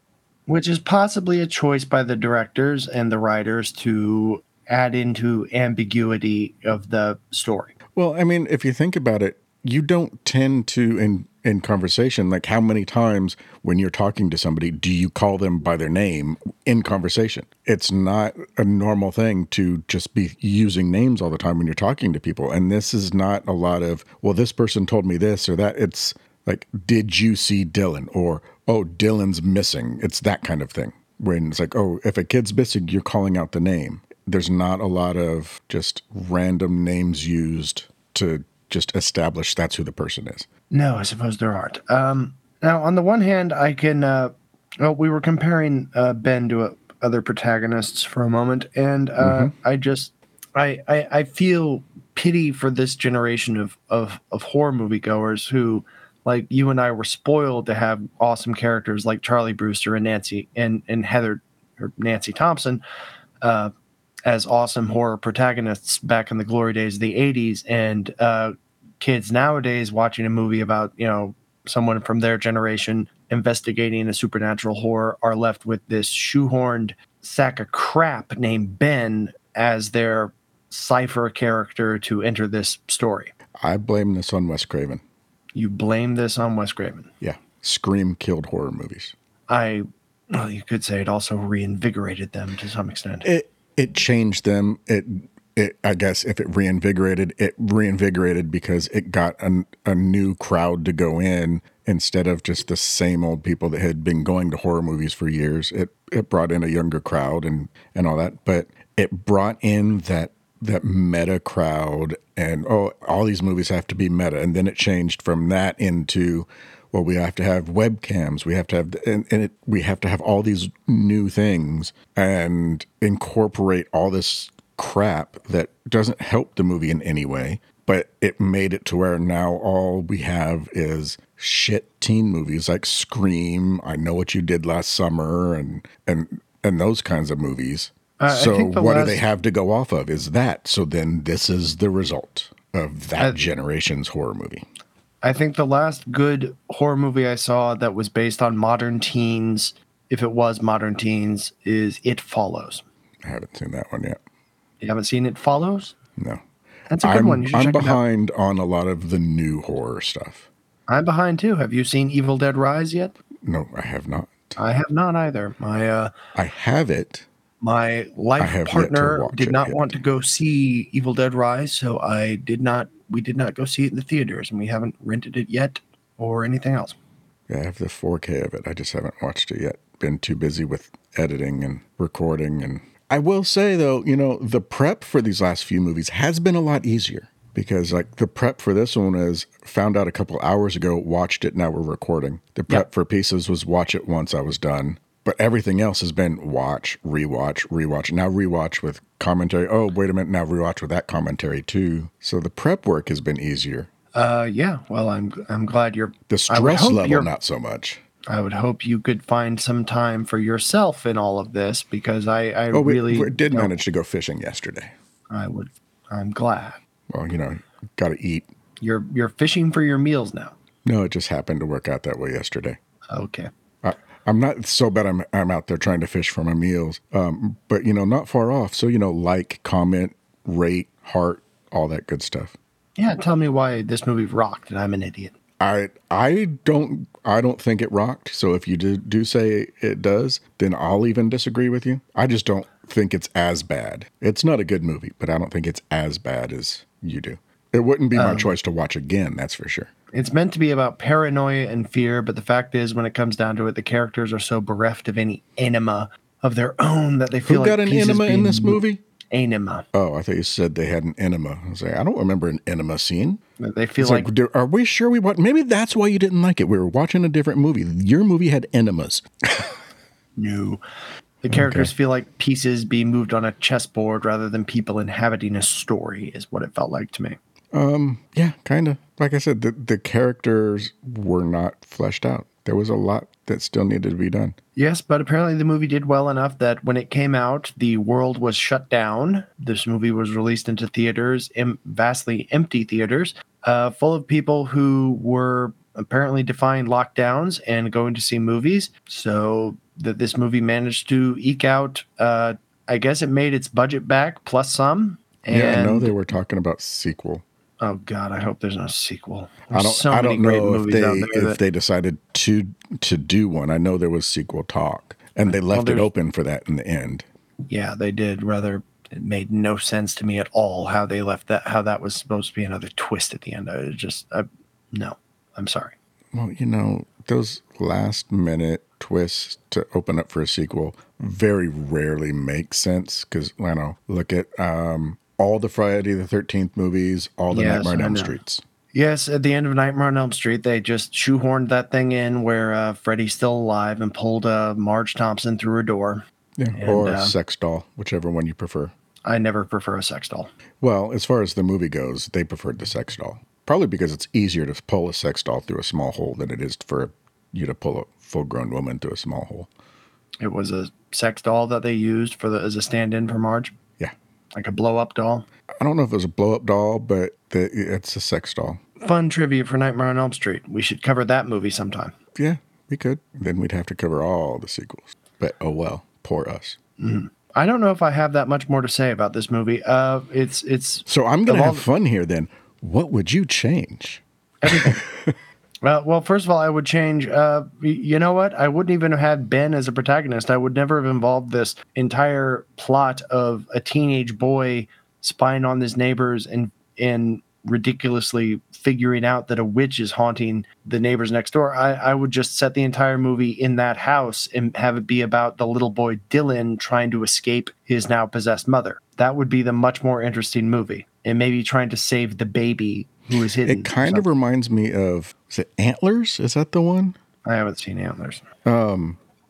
Speaker 2: Which is possibly a choice by the directors and the writers to add into ambiguity of the story.
Speaker 1: Well, I mean, if you think about it, you don't tend to in in conversation like how many times when you're talking to somebody do you call them by their name in conversation? It's not a normal thing to just be using names all the time when you're talking to people. And this is not a lot of, well, this person told me this or that. It's like, did you see Dylan? Or, oh, Dylan's missing. It's that kind of thing. When it's like, oh, if a kid's missing, you're calling out the name. There's not a lot of just random names used to just establish that's who the person is.
Speaker 2: No, I suppose there aren't. Um, now, on the one hand, I can. Uh, well, we were comparing uh, Ben to uh, other protagonists for a moment, and uh, I just, I, I, I feel pity for this generation of of of horror moviegoers who, like you and I, were spoiled to have awesome characters like Charlie Brewster and Nancy and and Heather or Nancy Thompson. Uh, as awesome horror protagonists back in the glory days of the 80s and uh, kids nowadays watching a movie about you know someone from their generation investigating a supernatural horror are left with this shoehorned sack of crap named Ben as their cipher character to enter this story.
Speaker 1: I blame this on Wes Craven.
Speaker 2: You blame this on Wes Craven.
Speaker 1: Yeah. Scream killed horror movies.
Speaker 2: I, well, you could say it also reinvigorated them to some extent.
Speaker 1: It it changed them. It it I guess if it reinvigorated, it reinvigorated because it got a, a new crowd to go in instead of just the same old people that had been going to horror movies for years. It it brought in a younger crowd and and all that, but it brought in that that meta crowd and oh all these movies have to be meta. And then it changed from that into well we have to have webcams. We have to have and, and it, we have to have all these new things and incorporate all this crap that doesn't help the movie in any way. But it made it to where now all we have is shit teen movies like scream i know what you did last summer and and and those kinds of movies
Speaker 2: Uh,
Speaker 1: so what do they have to go off of is that so then this is the result of that
Speaker 2: Uh,
Speaker 1: generation's horror movie
Speaker 2: I think the last good horror movie I saw that was based on modern teens, if it was modern teens, is It Follows.
Speaker 1: i haven't seen that one yet
Speaker 2: You haven't seen It Follows?
Speaker 1: no
Speaker 2: That's a good
Speaker 1: i'm,
Speaker 2: one. You should
Speaker 1: I'm
Speaker 2: check it out.
Speaker 1: behind on a lot of the new horror stuff
Speaker 2: I'm behind too. Have you seen Evil Dead Rise yet?
Speaker 1: no i have not
Speaker 2: I have not either. My uh,
Speaker 1: i have it
Speaker 2: my life
Speaker 1: have yet to
Speaker 2: partner did not
Speaker 1: yet.
Speaker 2: want to go see Evil Dead Rise, so I did not. We did not go see it in the theaters, and we haven't rented it yet or anything else.
Speaker 1: yeah, i have the 4k of it i just haven't watched it yet been too busy with editing and recording and i will say though you know the prep for these last few movies has been a lot easier because like the prep for this one is found out a couple hours ago watched it now we're recording the prep for pieces was watch it once i was done but everything else has been watch rewatch rewatch now rewatch with commentary oh wait a minute now rewatch with that commentary too so the prep work has been easier
Speaker 2: Uh, yeah. Well, I'm I'm glad you're.
Speaker 1: the stress level not so much
Speaker 2: I would hope you could find some time for yourself in all of this because I, I
Speaker 1: Oh, we,
Speaker 2: really
Speaker 1: we did manage to go fishing yesterday.
Speaker 2: I would. I'm glad
Speaker 1: Well, you know, got to eat.
Speaker 2: you're you're fishing for your meals now.
Speaker 1: No, it just happened to work out that way yesterday.
Speaker 2: Okay.
Speaker 1: I'm not so bad. I'm I'm out there trying to fish for my meals, um, but you know, not far off. So you know, like, comment, rate, heart, all that good stuff.
Speaker 2: Yeah. Tell me why this movie rocked and I'm an idiot.
Speaker 1: I I don't I don't think it rocked. So if you do, do say it does, then I'll even disagree with you. I just don't think it's as bad. It's not a good movie, but I don't think it's as bad as you do. It wouldn't be my um, choice to watch again, that's for sure.
Speaker 2: It's meant to be about paranoia and fear, but the fact is, when it comes down to it, the characters are so bereft of any anima of their own that they feel
Speaker 1: Who
Speaker 2: like
Speaker 1: got an enema in this movie?
Speaker 2: Anima.
Speaker 1: Oh, I thought you said they had an enema. I was like, I don't remember an enema scene.
Speaker 2: They feel
Speaker 1: It's like,
Speaker 2: like,
Speaker 1: are we sure we watched? Maybe that's why you didn't like it. We were watching a different movie. Your movie had enemas.
Speaker 2: no. The characters feel like pieces being moved on a chessboard rather than people inhabiting a story, is what it felt like to me.
Speaker 1: Yeah, kind of. Like I said, the, the characters were not fleshed out. There was a lot that still needed to be done.
Speaker 2: Yes, but apparently the movie did well enough that when it came out, the world was shut down. This movie was released into theaters, em- vastly empty theaters, uh, full of people who were apparently defying lockdowns and going to see movies. So that this movie managed to eke out, uh, I guess it made its budget back plus some. And,
Speaker 1: yeah, I know they were talking about sequel.
Speaker 2: Oh God, I hope there's no sequel.
Speaker 1: I don't.
Speaker 2: so
Speaker 1: I don't know if they if
Speaker 2: that-
Speaker 1: they decided to to do one. I know there was sequel talk, and they left it open for that in the end.
Speaker 2: Yeah, they did. Rather, it made no sense to me at all how they left that. How that was supposed to be another twist at the end. I just, I, no, I'm sorry.
Speaker 1: Well, you know, those last minute twists to open up for a sequel very rarely make sense because I know. Look at um, all the Friday the Thirteenth movies, all the
Speaker 2: Yes,
Speaker 1: Nightmare on Elm. Streets.
Speaker 2: Yes, at the end of Nightmare on Elm Street, they just shoehorned that thing in where uh, Freddy's still alive and pulled uh, Marge Thompson through a door.
Speaker 1: Yeah,
Speaker 2: And,
Speaker 1: or a
Speaker 2: uh,
Speaker 1: sex doll, whichever one you prefer.
Speaker 2: I never prefer a sex doll.
Speaker 1: Well, as far as the movie goes, they preferred the sex doll. Probably because it's easier to pull a sex doll through a small hole than it is for you to pull a full grown woman through a small hole.
Speaker 2: It was a sex doll that they used for the as a stand-in for Marge. Like a blow-up doll.
Speaker 1: I don't know if it was a blow up doll, but the, it's a sex doll.
Speaker 2: Fun trivia for Nightmare on Elm Street. We should cover that movie sometime.
Speaker 1: Yeah, we could. Then we'd have to cover all the sequels. But oh well, poor us.
Speaker 2: I don't know if I have that much more to say about this movie. Uh, it's it's
Speaker 1: So I'm going
Speaker 2: Of
Speaker 1: to
Speaker 2: all
Speaker 1: have fun here then. What would you change?
Speaker 2: Well, well, first of all, I would change. Uh, you know what? I wouldn't even have had Ben as a protagonist. I would never have involved this entire plot of a teenage boy spying on his neighbors and and ridiculously figuring out that a witch is haunting the neighbors next door. I, I would just set the entire movie in that house and have it be about the little boy Dylan trying to escape his now possessed mother. That would be the much more interesting movie. And maybe trying to save the baby who is hidden.
Speaker 1: It kind of reminds me of is it Antlers? Is that the one?
Speaker 2: I haven't seen Antlers.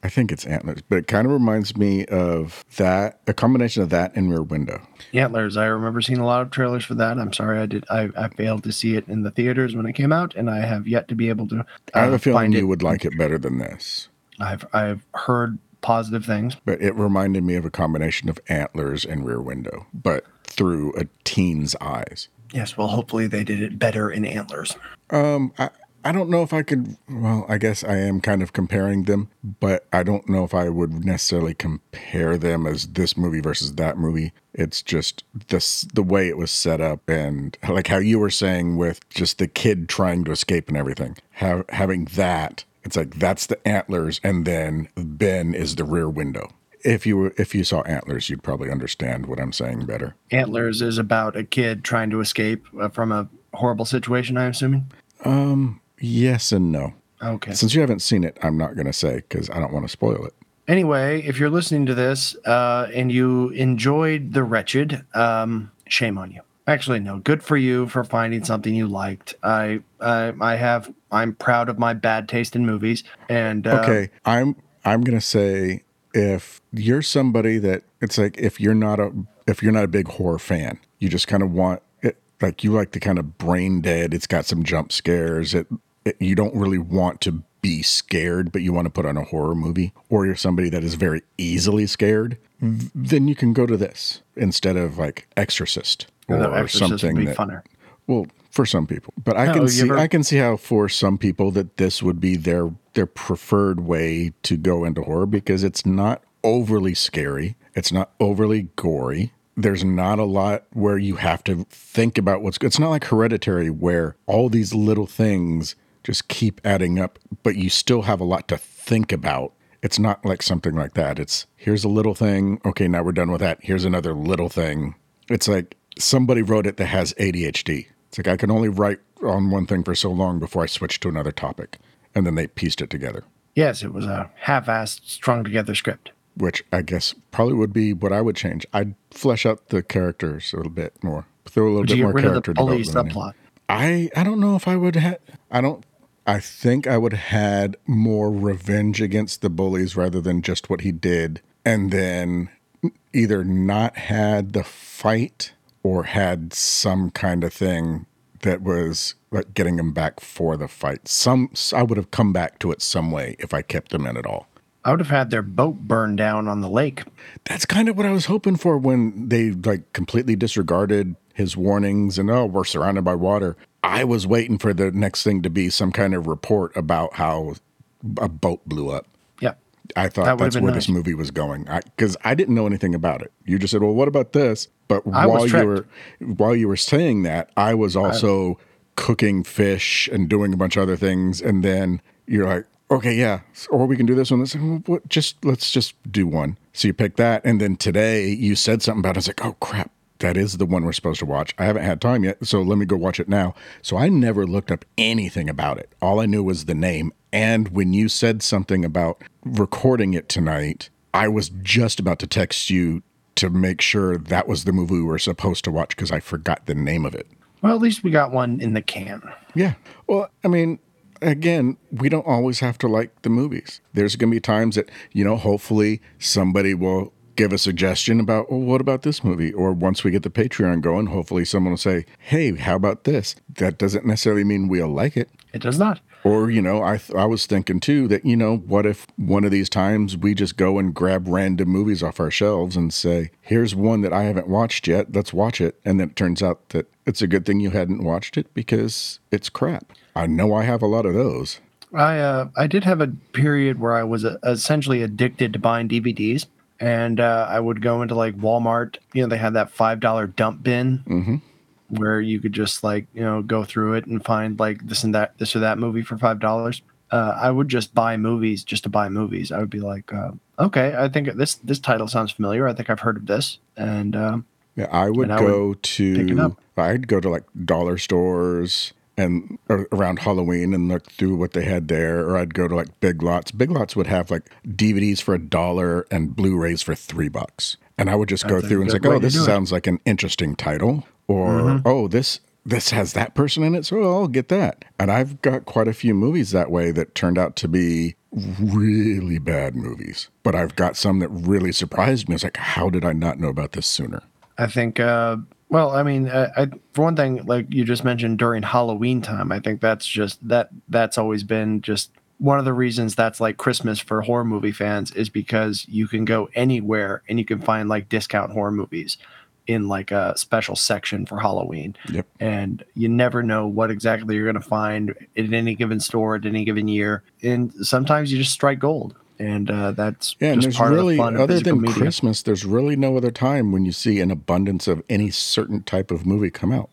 Speaker 1: I think it's Antlers, but it kind of reminds me of that a combination of that and Rear Window.
Speaker 2: Antlers. I remember seeing a lot of trailers for that. I'm sorry I did. I, I failed to see it in the theaters when it came out, and I have yet to be able to.
Speaker 1: I have
Speaker 2: uh,
Speaker 1: a feeling you
Speaker 2: it.
Speaker 1: would like it better than this.
Speaker 2: I've I've heard positive things.
Speaker 1: But it reminded me of a combination of Antlers and Rear Window, but through a teen's eyes.
Speaker 2: Yes. Well, hopefully they did it better in Antlers.
Speaker 1: Um, I, I don't know if I could. Well, I guess I am kind of comparing them, but I don't know if I would necessarily compare them as this movie versus that movie. It's just this the way it was set up, and like how you were saying with just the kid trying to escape and everything. Have, having that, it's like that's the antlers, and then Ben is the rear window. If you were, if you saw antlers, you'd probably understand what I'm saying better.
Speaker 2: Antlers is about a kid trying to escape uh, from a horrible situation. I'm assuming.
Speaker 1: um Yes and no.
Speaker 2: Okay.
Speaker 1: Since you haven't seen it, I'm not going to say because I don't want to spoil it.
Speaker 2: Anyway, if you're listening to this uh, and you enjoyed The Wretched, um, shame on you. Actually, no. Good for you for finding something you liked. I, I, I have. I'm proud of my bad taste in movies. And uh,
Speaker 1: Okay, I'm I'm gonna say if you're somebody that it's like if you're not a if you're not a big horror fan, you just kind of want it like you like the kind of brain dead. It's got some jump scares. It, it you don't really want to be scared, but you want to put on a horror movie, or you're somebody that is very easily scared, then you can go to this instead of like Exorcist or
Speaker 2: The Exorcist would
Speaker 1: something
Speaker 2: be
Speaker 1: that.
Speaker 2: funner.
Speaker 1: Well, for some people, but I
Speaker 2: No,
Speaker 1: can see
Speaker 2: ever-
Speaker 1: I can see how for some people that this would be their their preferred way to go into horror because it's not overly scary, it's not overly gory. There's not a lot where you have to think about what's good. It's not like Hereditary where all these little things just keep adding up, but you still have a lot to think about. It's not like something like that. It's here's a little thing. Okay, now we're done with that. Here's another little thing. It's like somebody wrote it that has ADHD. It's like I can only write on one thing for so long before I switch to another topic. And then they pieced it together,
Speaker 2: Yes, it was a half-assed, strung together script.
Speaker 1: which I guess probably would be what I would change. I'd flesh out the characters a little bit more, throw a little
Speaker 2: Would
Speaker 1: bit more
Speaker 2: get rid of
Speaker 1: character development.
Speaker 2: subplot?
Speaker 1: I I don't know if I would have. I don't. I think I would have had more revenge against the bullies rather than just what he did, and then either not had the fight or had some kind of thing that was like getting him back for the fight. Some I would have come back to it some way if I kept them in at all.
Speaker 2: I would have had their boat burned down on the lake.
Speaker 1: That's kind of what I was hoping for when they like completely disregarded his warnings and oh, we're surrounded by water. I was waiting for the next thing to be some kind of report about how a boat blew up. I thought
Speaker 2: That
Speaker 1: that's where
Speaker 2: nice.
Speaker 1: this movie was going because I, didn't know anything about it. You just said, "Well, what about this?" But
Speaker 2: I
Speaker 1: while you were while you were saying that, I was also cooking fish and doing a bunch of other things, and then you're like, "Okay, yeah, or we can do this one." This, what, just let's just do one. So you pick that, and then today you said something about. it. I was like, "Oh crap." That is the one we're supposed to watch. I haven't had time yet, so let me go watch it now. So I never looked up anything about it. All I knew was the name. And when you said something about recording it tonight, I was just about to text you to make sure that was the movie we were supposed to watch because I forgot the name of it.
Speaker 2: Well, at least we got one in the can.
Speaker 1: Yeah. Well, I mean, again, we don't always have to like the movies. There's going to be times that, you know, hopefully somebody will give a suggestion about, well, what about this movie? Or once we get the Patreon going, hopefully someone will say, hey, how about this? That doesn't necessarily mean we'll like it.
Speaker 2: It does not.
Speaker 1: Or, you know, I, th- I was thinking too that, you know, what if one of these times we just go and grab random movies off our shelves and say, here's one that I haven't watched yet, let's watch it. And then it turns out that it's a good thing you hadn't watched it because it's crap. I know I have a lot of those.
Speaker 2: I uh, I did have a period where I was uh, essentially addicted to buying DVDs, and uh, I would go into like Walmart. You know, they had that five dollar dump bin
Speaker 1: Mhm.
Speaker 2: Where you could just like you know go through it and find like this and that this or that movie for five dollars. Uh, I would just buy movies just to buy movies. I would be like, uh, okay, I think this this title sounds familiar. I think I've heard of this, and um,
Speaker 1: Yeah, I would
Speaker 2: I
Speaker 1: go
Speaker 2: it
Speaker 1: to. I'd go to like dollar stores and or around Halloween and look through what they had there. Or I'd go to like Big Lots. Big Lots would have like DVDs for a dollar and Blu rays for three bucks. And I would just go
Speaker 2: That's
Speaker 1: through and say, oh, this
Speaker 2: it.
Speaker 1: sounds like an interesting title. Or,
Speaker 2: Mm-hmm.
Speaker 1: oh, this. This has that person in it, so I'll get that. And I've got quite a few movies that way that turned out to be really bad movies. But I've got some that really surprised me. I was like, how did I not know about this sooner?
Speaker 2: I think, uh, well, I mean, I, I, for one thing, like you just mentioned during Halloween time, I think that's just that that's always been just one of the reasons that's like Christmas for horror movie fans is because you can go anywhere and you can find like discount horror movies in like a special section for Halloween.
Speaker 1: Yep.
Speaker 2: And you never know what exactly you're going to find in any given store at any given year. And sometimes you just strike gold. And uh, that's
Speaker 1: Yeah, and
Speaker 2: just
Speaker 1: there's
Speaker 2: part
Speaker 1: really,
Speaker 2: of the fun
Speaker 1: other than
Speaker 2: media.
Speaker 1: Christmas, there's really no other time when you see an abundance of any certain type of movie come out.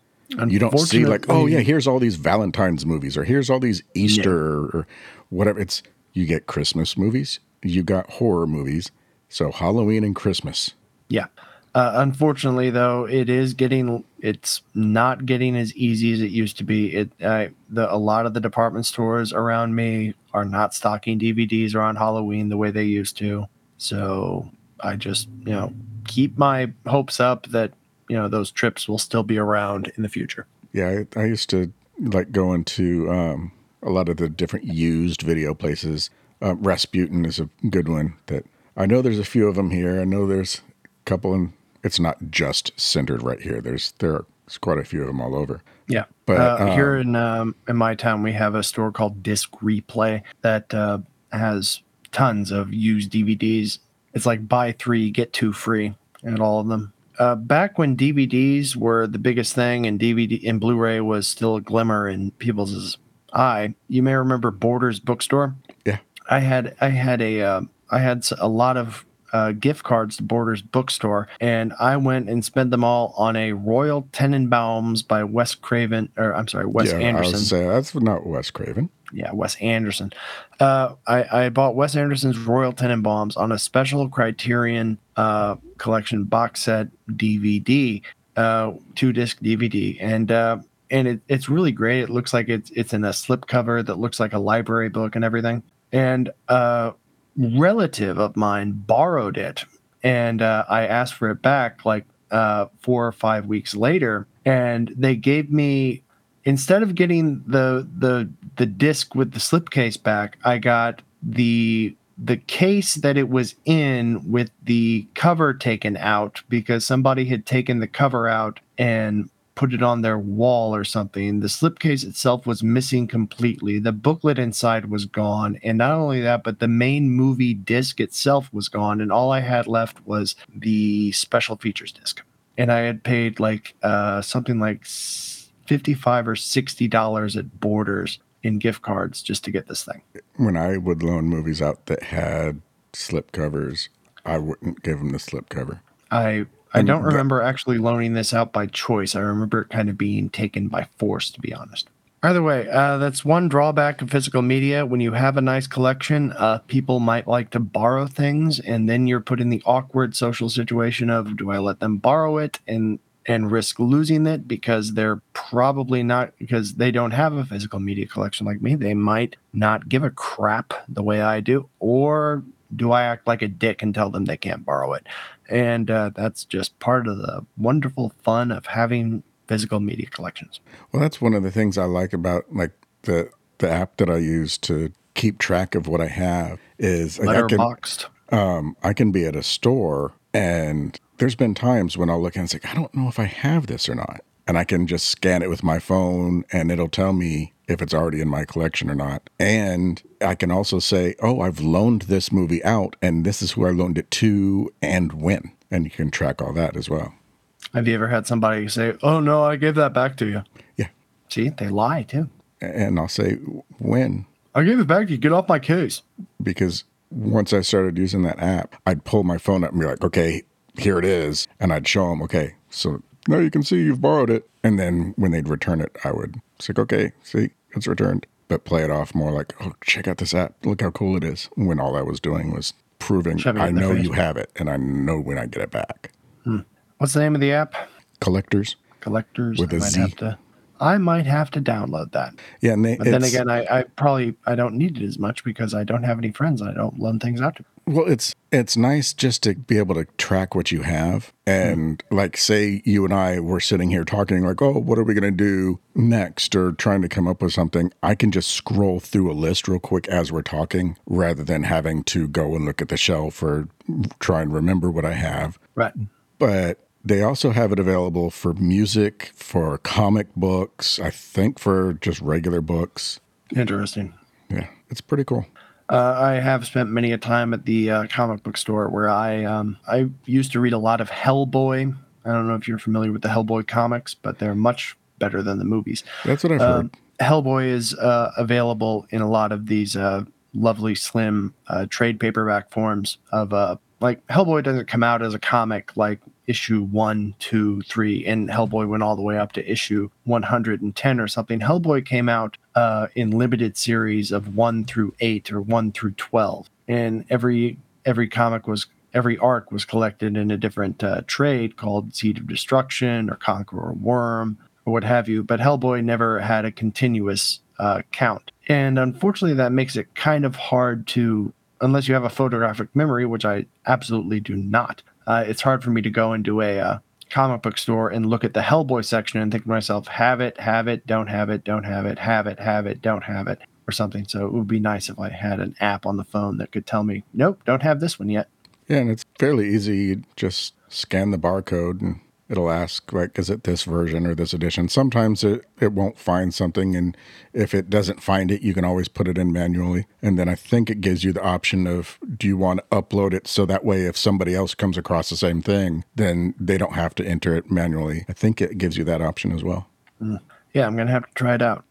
Speaker 1: You don't see like, oh yeah, here's all these Valentine's movies, or here's all these Easter or whatever. It's you get Christmas movies, you got horror movies, so Halloween and Christmas.
Speaker 2: Yeah. Uh, unfortunately, though, it is getting it's not getting as easy as it used to be. It I, the a lot of the department stores around me are not stocking DVDs around Halloween the way they used to. So I just you know keep my hopes up that you know those trips will still be around in the future.
Speaker 1: Yeah, I, I used to like going to um, a lot of the different used video places. Uh, Rasputin is a good one that I know. There's a few of them here. I know there's a couple, and it's not just centered right here. There's there are There's quite a few of them all over.
Speaker 2: Yeah.
Speaker 1: But,
Speaker 2: uh, here
Speaker 1: um,
Speaker 2: in um, in my town, we have a store called Disc Replay that uh, has tons of used DVDs. It's like buy three get two free at all of them. Uh, back when DVDs were the biggest thing and DVD and Blu-ray was still a glimmer in people's eye, you may remember Borders Bookstore.
Speaker 1: Yeah.
Speaker 2: I had I had a uh, I had a lot of uh, gift cards to Borders Bookstore, and I went and spent them all on a Royal Tenenbaums by Wes Craven, or I'm sorry, Wes
Speaker 1: yeah, I
Speaker 2: Anderson.
Speaker 1: was say that's not Wes Craven.
Speaker 2: yeah, Wes Anderson. Uh, I, I bought Wes Anderson's Royal Tenenbaums on a special Criterion uh, collection box set DVD, uh, two disc DVD, and uh, and it, it's really great. It looks like it's it's in a slipcover that looks like a library book and everything. And a relative of mine borrowed it, and uh, I asked for it back like uh, four or five weeks later, and they gave me instead of getting the the the disc with the slipcase back, I got the the case that it was in with the cover taken out because somebody had taken the cover out and put it on their wall or something. The slipcase itself was missing completely. The booklet inside was gone. And not only that, but the main movie disc itself was gone. And all I had left was the special features disc. And I had paid like uh, something like 55 or 60 dollars at Borders in gift cards just to get this thing.
Speaker 1: When I would loan movies out that had slip covers, I wouldn't give them the slip cover.
Speaker 2: I I don't remember actually loaning this out by choice. I remember it kind of being taken by force, to be honest. Either way, uh, that's one drawback of physical media. When you have a nice collection, uh, people might like to borrow things, and then you're put in the awkward social situation of do I let them borrow it and and risk losing it because they're probably not because they don't have a physical media collection like me. They might not give a crap the way I do, or do I act like a dick and tell them they can't borrow it? And uh, that's just part of the wonderful fun of having physical media collections.
Speaker 1: Well, that's one of the things I like about like the the app that I use to keep track of what I have is like, I can
Speaker 2: Letterboxed.
Speaker 1: um, I can be at a store and there's been times when I'll look and say, I don't know if I have this or not, and I can just scan it with my phone and it'll tell me if it's already in my collection or not. And I can also say, oh, I've loaned this movie out and this is who I loaned it to and when, and you can track all that as well.
Speaker 2: Have you ever had somebody say, "Oh no, I gave that back to you"?
Speaker 1: Yeah.
Speaker 2: See, they lie too.
Speaker 1: And I'll say when
Speaker 2: I gave it back to you. Get off my case.
Speaker 1: because once I started using that app, I'd pull my phone up and be like, okay, here it is. And I'd show them, okay, so now you can see you've borrowed it. And then when they'd return it, I would say, okay, see, it's returned. But play it off more like, oh, check out this app. Look how cool it is. When all I was doing was proving
Speaker 2: Shoving
Speaker 1: I know you have it and I know when I get it back. Hmm.
Speaker 2: What's the name of the app?
Speaker 1: Collectors.
Speaker 2: Collectors.
Speaker 1: With
Speaker 2: I
Speaker 1: a
Speaker 2: might
Speaker 1: Z.
Speaker 2: have to. I might have to download that.
Speaker 1: Yeah. And they,
Speaker 2: But then again, I, I probably I don't need it as much because I don't have any friends. I don't loan things out to.
Speaker 1: Well, it's it's nice just to be able to track what you have, and like say you and I were sitting here talking, like, oh, what are we gonna do next, or trying to come up with something. I can just scroll through a list real quick as we're talking, rather than having to go and look at the shelf or try and remember what I have.
Speaker 2: Right.
Speaker 1: But they also have it available for music, for comic books, I think for just regular books.
Speaker 2: Interesting.
Speaker 1: Yeah, it's pretty cool.
Speaker 2: Uh, I have spent many a time at the uh, comic book store where I um, I used to read a lot of Hellboy. I don't know if you're familiar with the Hellboy comics, but they're much better than the movies.
Speaker 1: That's what I've heard.
Speaker 2: Um, Hellboy is uh, available in a lot of these uh, lovely slim uh, trade paperback forms of uh, like Hellboy doesn't come out as a comic like issue one, two, three, and Hellboy went all the way up to issue 110 or something. Hellboy came out uh, in limited series of one through eight or one through 12, and every every comic was every arc was collected in a different uh, trade called Seed of Destruction or Conqueror Worm or what have you. But Hellboy never had a continuous uh, count, and unfortunately, that makes it kind of hard to, unless you have a photographic memory, which I absolutely do not. Uh, it's hard for me to go into a uh, comic book store and look at the Hellboy section and think to myself, have it, have it, don't have it, don't have it, have it, have it, don't have it, or something. So it would be nice if I had an app on the phone that could tell me, nope, don't have this one yet.
Speaker 1: Yeah, and it's fairly easy. You just scan the barcode and It'll ask like, is it this version or this edition? Sometimes it, it won't find something, and if it doesn't find it, you can always put it in manually. And then I think it gives you the option of do you want to upload it so that way if somebody else comes across the same thing, then they don't have to enter it manually. I think it gives you that option as well.
Speaker 2: Yeah, I'm gonna have to try it out.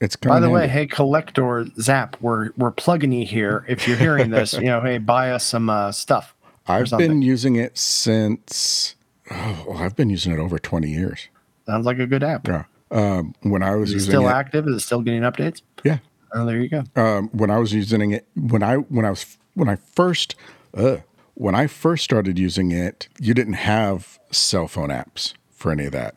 Speaker 1: It's kind
Speaker 2: By the way, hey, Collectorz app, we're we're plugging you here. If you're hearing this, you know, hey, buy us some uh, stuff.
Speaker 1: I've been using it since oh, I've been using it over 20 years.
Speaker 2: Sounds like a good app.
Speaker 1: Yeah. Um, when I was
Speaker 2: Is it
Speaker 1: using
Speaker 2: still
Speaker 1: it,
Speaker 2: active? Is it still getting updates?
Speaker 1: yeah.
Speaker 2: Oh, there you go.
Speaker 1: Um, when I was using it, when I when I was when I first uh, when I first started using it, you didn't have cell phone apps for any of that.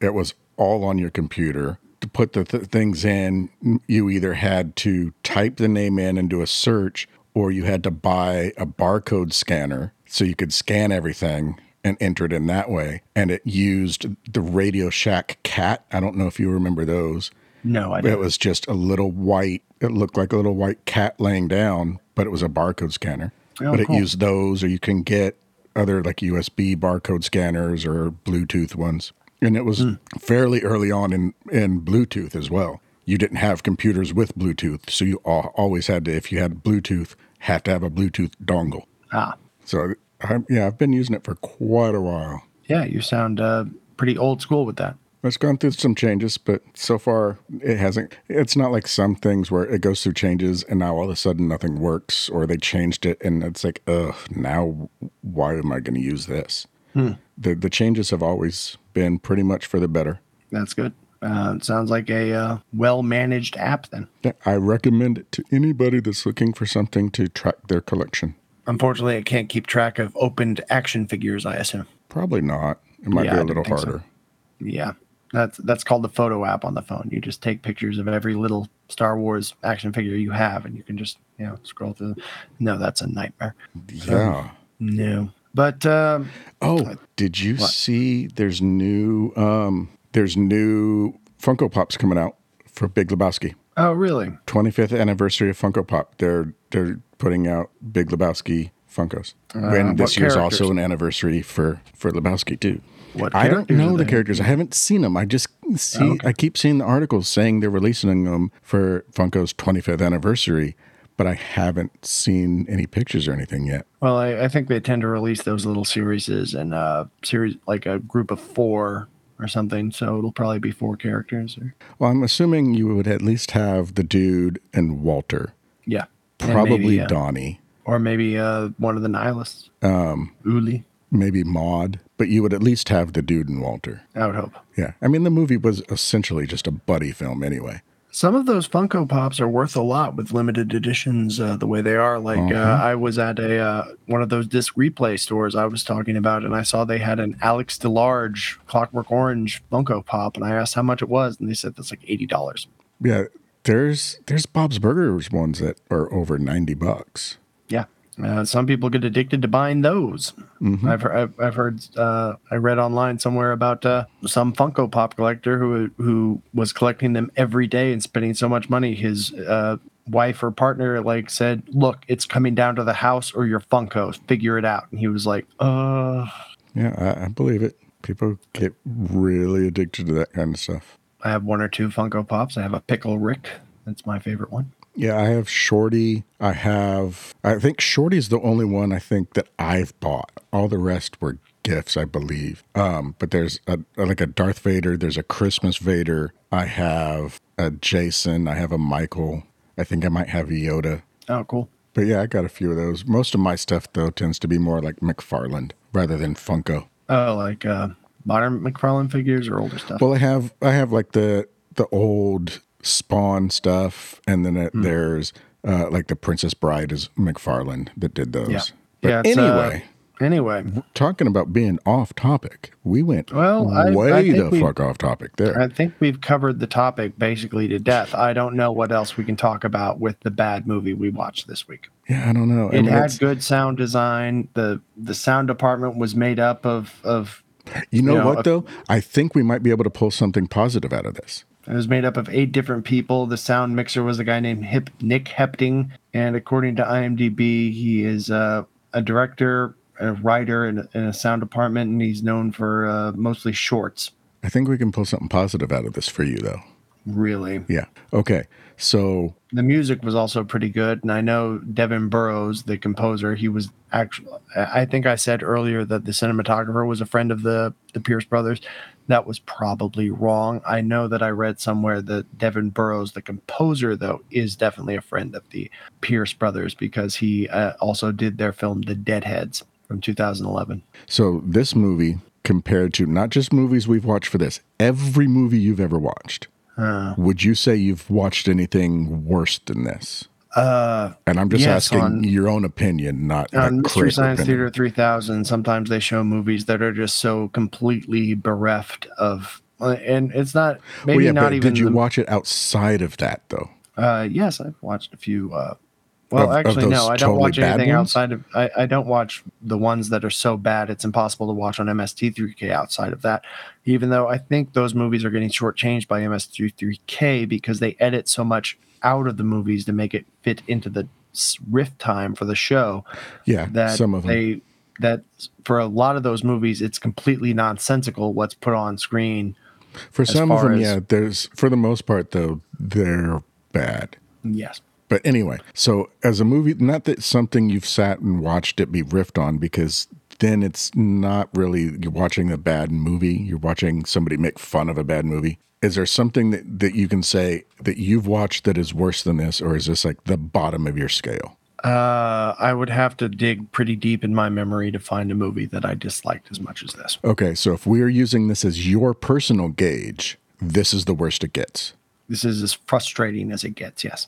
Speaker 1: It was all on your computer. To put the th- things in, you either had to type the name in and do a search, or you had to buy a barcode scanner so you could scan everything and entered in that way. And it used the Radio Shack cat. I don't know if you remember those.
Speaker 2: No, I
Speaker 1: It
Speaker 2: don't.
Speaker 1: was just a little white. It looked like a little white cat laying down, but it was a barcode scanner.
Speaker 2: Oh,
Speaker 1: but it
Speaker 2: cool.
Speaker 1: used those, or you can get other like USB barcode scanners or Bluetooth ones. And it was fairly early on in in Bluetooth as well. You didn't have computers with Bluetooth, so you always had to, if you had Bluetooth, have to have a Bluetooth dongle.
Speaker 2: Ah,
Speaker 1: So I, yeah, I've been using it for quite a while.
Speaker 2: yeah, you sound uh, pretty old school with that.
Speaker 1: It's gone through some changes, but so far it hasn't. It's not like some things where it goes through changes and now all of a sudden nothing works, or they changed it and it's like, ugh, now why am I going to use this? The the changes have always been pretty much for the better.
Speaker 2: That's good. Uh, it sounds like a uh, well managed app then.
Speaker 1: Yeah, I recommend it to anybody that's looking for something to track their collection.
Speaker 2: Unfortunately, it can't keep track of opened action figures. I assume.
Speaker 1: Probably not. It might
Speaker 2: Yeah,
Speaker 1: be a little
Speaker 2: didn't so.
Speaker 1: harder.
Speaker 2: Yeah, that's that's called the photo app on the phone. You just take pictures of every little Star Wars action figure you have, and you can just you know scroll through. No, that's a nightmare.
Speaker 1: Yeah.
Speaker 2: No, but um,
Speaker 1: Oh, did you
Speaker 2: What?
Speaker 1: see? There's new. Um, there's new Funko Pops coming out for Big Lebowski.
Speaker 2: oh really?
Speaker 1: 25th anniversary of Funko Pop. They're they're putting out Big Lebowski Funkos. and
Speaker 2: what
Speaker 1: this year's
Speaker 2: characters?
Speaker 1: also an anniversary for for Lebowski too.
Speaker 2: What
Speaker 1: I don't know the characters. I haven't seen them. I just see. I keep seeing the articles saying they're releasing them for Funko's 25th anniversary, but I haven't seen any pictures or anything yet.
Speaker 2: Well, I, I think they tend to release those little series and uh series like a group of four or something. So it'll probably be four characters. Or
Speaker 1: Well, I'm assuming you would at least have the dude and Walter,
Speaker 2: yeah,
Speaker 1: probably
Speaker 2: maybe, uh,
Speaker 1: Donnie,
Speaker 2: or maybe uh one of the nihilists. Um, Uli.
Speaker 1: maybe Maud, but you would at least have the dude and Walter.
Speaker 2: I would hope.
Speaker 1: Yeah. I mean, the movie was essentially just a buddy film anyway.
Speaker 2: Some of those Funko Pops are worth a lot with limited editions uh, the way they are. Like uh, I was at a uh, one of those disc replay stores I was talking about, and I saw they had an Alex DeLarge Clockwork Orange Funko Pop, and I asked how much it was, and they said that's like eighty dollars.
Speaker 1: Yeah. There's there's Bob's Burgers ones that are over 90 bucks.
Speaker 2: Yeah, uh, some people get addicted to buying those. I've, heard, I've I've heard uh, I read online somewhere about uh, some Funko Pop collector who who was collecting them every day and spending so much money. His uh, wife or partner like said, "Look, it's coming down to the house or your Funko. Figure it out." And he was like, "Uh."
Speaker 1: Yeah, I, I believe it. People get really addicted to that kind of stuff.
Speaker 2: I have one or two Funko Pops. I have a Pickle Rick. That's my favorite one.
Speaker 1: Yeah, I have Shorty. I have, I think Shorty's the only one I think that I've bought. All the rest were gifts, I believe. Um, but there's a, like a Darth Vader, there's a Christmas Vader. I have a Jason. I have a Michael. I think I might have a Yoda.
Speaker 2: Oh, cool.
Speaker 1: But yeah, I got a few of those. Most of my stuff, though, tends to be more like McFarlane rather than Funko.
Speaker 2: Oh, like uh, modern McFarlane figures or older stuff.
Speaker 1: Well, I have I have like the the old Spawn stuff, and then it, there's uh, like the Princess Bride is McFarlane that did those.
Speaker 2: Yeah.
Speaker 1: But
Speaker 2: Yeah, it's, uh,
Speaker 1: anyway,
Speaker 2: anyway,
Speaker 1: talking about being off topic, we went
Speaker 2: Well, I- I
Speaker 1: way
Speaker 2: think
Speaker 1: the fuck off topic there.
Speaker 2: I think we've covered the topic basically to death. I don't know what else we can talk about with the bad movie we watched this week.
Speaker 1: yeah, I don't know. I
Speaker 2: It
Speaker 1: mean,
Speaker 2: had good sound design. the The sound department was made up of of
Speaker 1: you know
Speaker 2: you know,
Speaker 1: what
Speaker 2: a-
Speaker 1: though? I think we might be able to pull something positive out of this.
Speaker 2: it was made up of eight different people. The sound mixer was a guy named Hip Nick Hepting, and according to IMDb, he is uh, a director a writer in, a- in a sound department, and he's known for uh, mostly shorts.
Speaker 1: I think we can pull something positive out of this for you, though.
Speaker 2: Really,
Speaker 1: Yeah. Okay. So,
Speaker 2: the music was also pretty good, and I know Devin Burrows, the composer, he was actually. I think I said earlier that the cinematographer was a friend of the the Pierce brothers. That was probably wrong. I know that I read somewhere that Devin Burrows, the composer, though, is definitely a friend of the Pierce brothers because he uh, also did their film The Deadheads from 2011.
Speaker 1: so this movie compared to not just movies we've watched for this, every movie you've ever watched,
Speaker 2: Uh,
Speaker 1: would you say you've watched anything worse than this?
Speaker 2: uh,
Speaker 1: And I'm just
Speaker 2: Yes,
Speaker 1: asking
Speaker 2: on-
Speaker 1: your own opinion, not a
Speaker 2: on Mystery Science
Speaker 1: opinion.
Speaker 2: Theater 3000, sometimes they show movies that are just so completely bereft of, uh, and it's not maybe
Speaker 1: well, yeah,
Speaker 2: not even.
Speaker 1: did you
Speaker 2: the-
Speaker 1: watch it outside of that though?
Speaker 2: Uh, yes, I've watched a few. Well,
Speaker 1: Of- of
Speaker 2: actually,
Speaker 1: those
Speaker 2: no, I don't
Speaker 1: totally
Speaker 2: watch anything outside of. I, I don't watch the ones that are so bad it's impossible to watch on MST3K outside of that. Even though I think those movies are getting shortchanged by MST3K because they edit so much out of the movies to make it fit into the riff time for the show
Speaker 1: Yeah,
Speaker 2: that
Speaker 1: some of them.
Speaker 2: they that for a lot of those movies it's completely nonsensical what's put on screen.
Speaker 1: for some of them,
Speaker 2: as-
Speaker 1: yeah. There's for the most part though, they're bad.
Speaker 2: Yes.
Speaker 1: But anyway, so as a movie, not that something you've sat and watched it be riffed on, because then it's not really you're watching a bad movie. You're watching somebody make fun of a bad movie. Is there something that, that you can say that you've watched that is worse than this, or is this like the bottom of your scale?
Speaker 2: Uh, I would have to dig pretty deep in my memory to find a movie that I disliked as much as this.
Speaker 1: Okay, so if we are using this as your personal gauge, this is the worst it gets.
Speaker 2: This is as frustrating as it gets. Yes.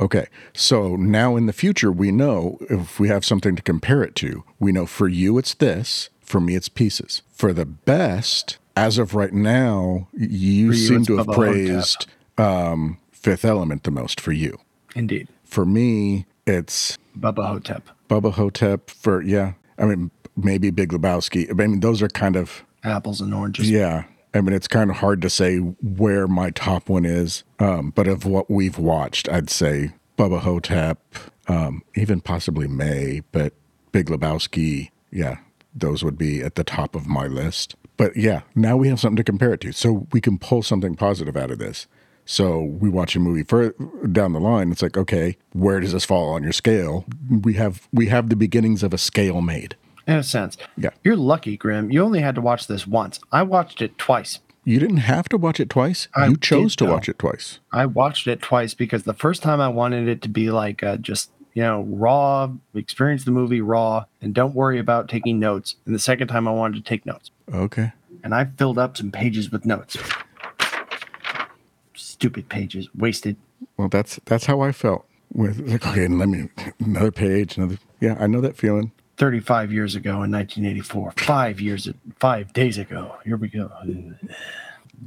Speaker 1: Okay, so now in the future, we know if we have something to compare it to, we know for you it's this, for me it's pieces. For the best, as of right now, you
Speaker 2: you,
Speaker 1: seem to have praised um, Fifth Element the most for you.
Speaker 2: Indeed.
Speaker 1: For me, it's
Speaker 2: Bubba Ho-Tep.
Speaker 1: Bubba Ho-Tep for, yeah, I mean, maybe Big Lebowski. I mean, those are kind of,
Speaker 2: Apples and oranges.
Speaker 1: yeah. I mean, it's kind of hard to say where my top one is, um, but of what we've watched, I'd say Bubba Ho-Tep, um, even possibly May, but Big Lebowski, yeah, those would be at the top of my list. But yeah, now we have something to compare it to, so we can pull something positive out of this. So we watch a movie further down the line. It's like, okay, where does this fall on your scale? We have we have the beginnings of a scale made.
Speaker 2: In a sense.
Speaker 1: Yeah.
Speaker 2: You're lucky, Grim. You only had to watch this once. I watched it twice.
Speaker 1: You didn't have to watch it twice.
Speaker 2: I
Speaker 1: you chose to watch it twice.
Speaker 2: I watched it twice because the first time I wanted it to be like uh, just you know raw, experience the movie raw, and don't worry about taking notes. And the second time I wanted to take notes,
Speaker 1: Okay.
Speaker 2: and I filled up some pages with notes. Stupid pages, wasted.
Speaker 1: Well, that's that's how I felt with like okay, and let me another page, another. Yeah, I know that feeling.
Speaker 2: 35 years ago in 1984. Five years, five days ago. Here we go.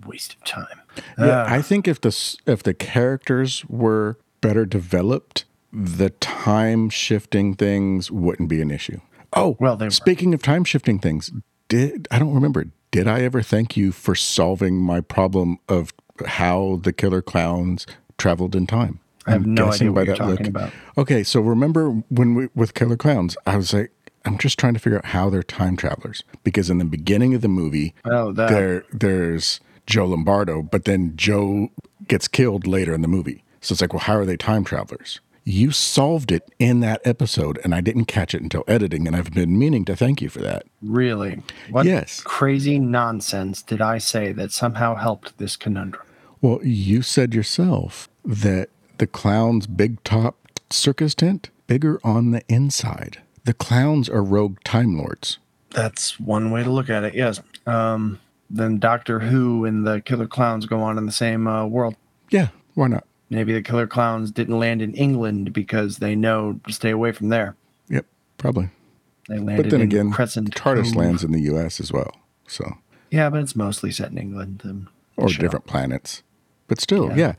Speaker 2: Waste of time.
Speaker 1: Yeah,
Speaker 2: Uh,
Speaker 1: I think if the if the characters were better developed, the time shifting things wouldn't be an issue. Oh,
Speaker 2: Well, they were.
Speaker 1: speaking of time shifting things, did I don't remember. Did I ever thank you for solving my problem of how the killer clowns traveled in time?
Speaker 2: I have
Speaker 1: I'm
Speaker 2: no
Speaker 1: guessing
Speaker 2: idea what you're
Speaker 1: that look-
Speaker 2: talking about.
Speaker 1: Okay, so remember when we with Killer Clowns, I was like, I'm just trying to figure out how they're time travelers because in the beginning of the movie,
Speaker 2: Oh, that.
Speaker 1: there there's Joe Lombardo, but then Joe gets killed later in the movie. So it's like, well, how are they time travelers? You solved it in that episode, and I didn't catch it until editing, and I've been meaning to thank you for that.
Speaker 2: Really? What
Speaker 1: Yes.
Speaker 2: crazy nonsense did I say that somehow helped this conundrum?
Speaker 1: Well, you said yourself that the clown's big top circus tent bigger on the inside. The clowns are rogue time lords.
Speaker 2: That's one way to look at it. Yes. Um, then Doctor Who and the Killer Clowns go on in the same uh, world.
Speaker 1: Yeah, why not?
Speaker 2: Maybe the Killer Clowns didn't land in England because they know to stay away from there.
Speaker 1: Yep, probably.
Speaker 2: They landed
Speaker 1: But then
Speaker 2: in
Speaker 1: again,
Speaker 2: Crescent
Speaker 1: TARDIS lands in the U.S. as well, so
Speaker 2: Yeah, but it's mostly set in England.
Speaker 1: Or different planets. But still,
Speaker 2: Yeah.
Speaker 1: yeah,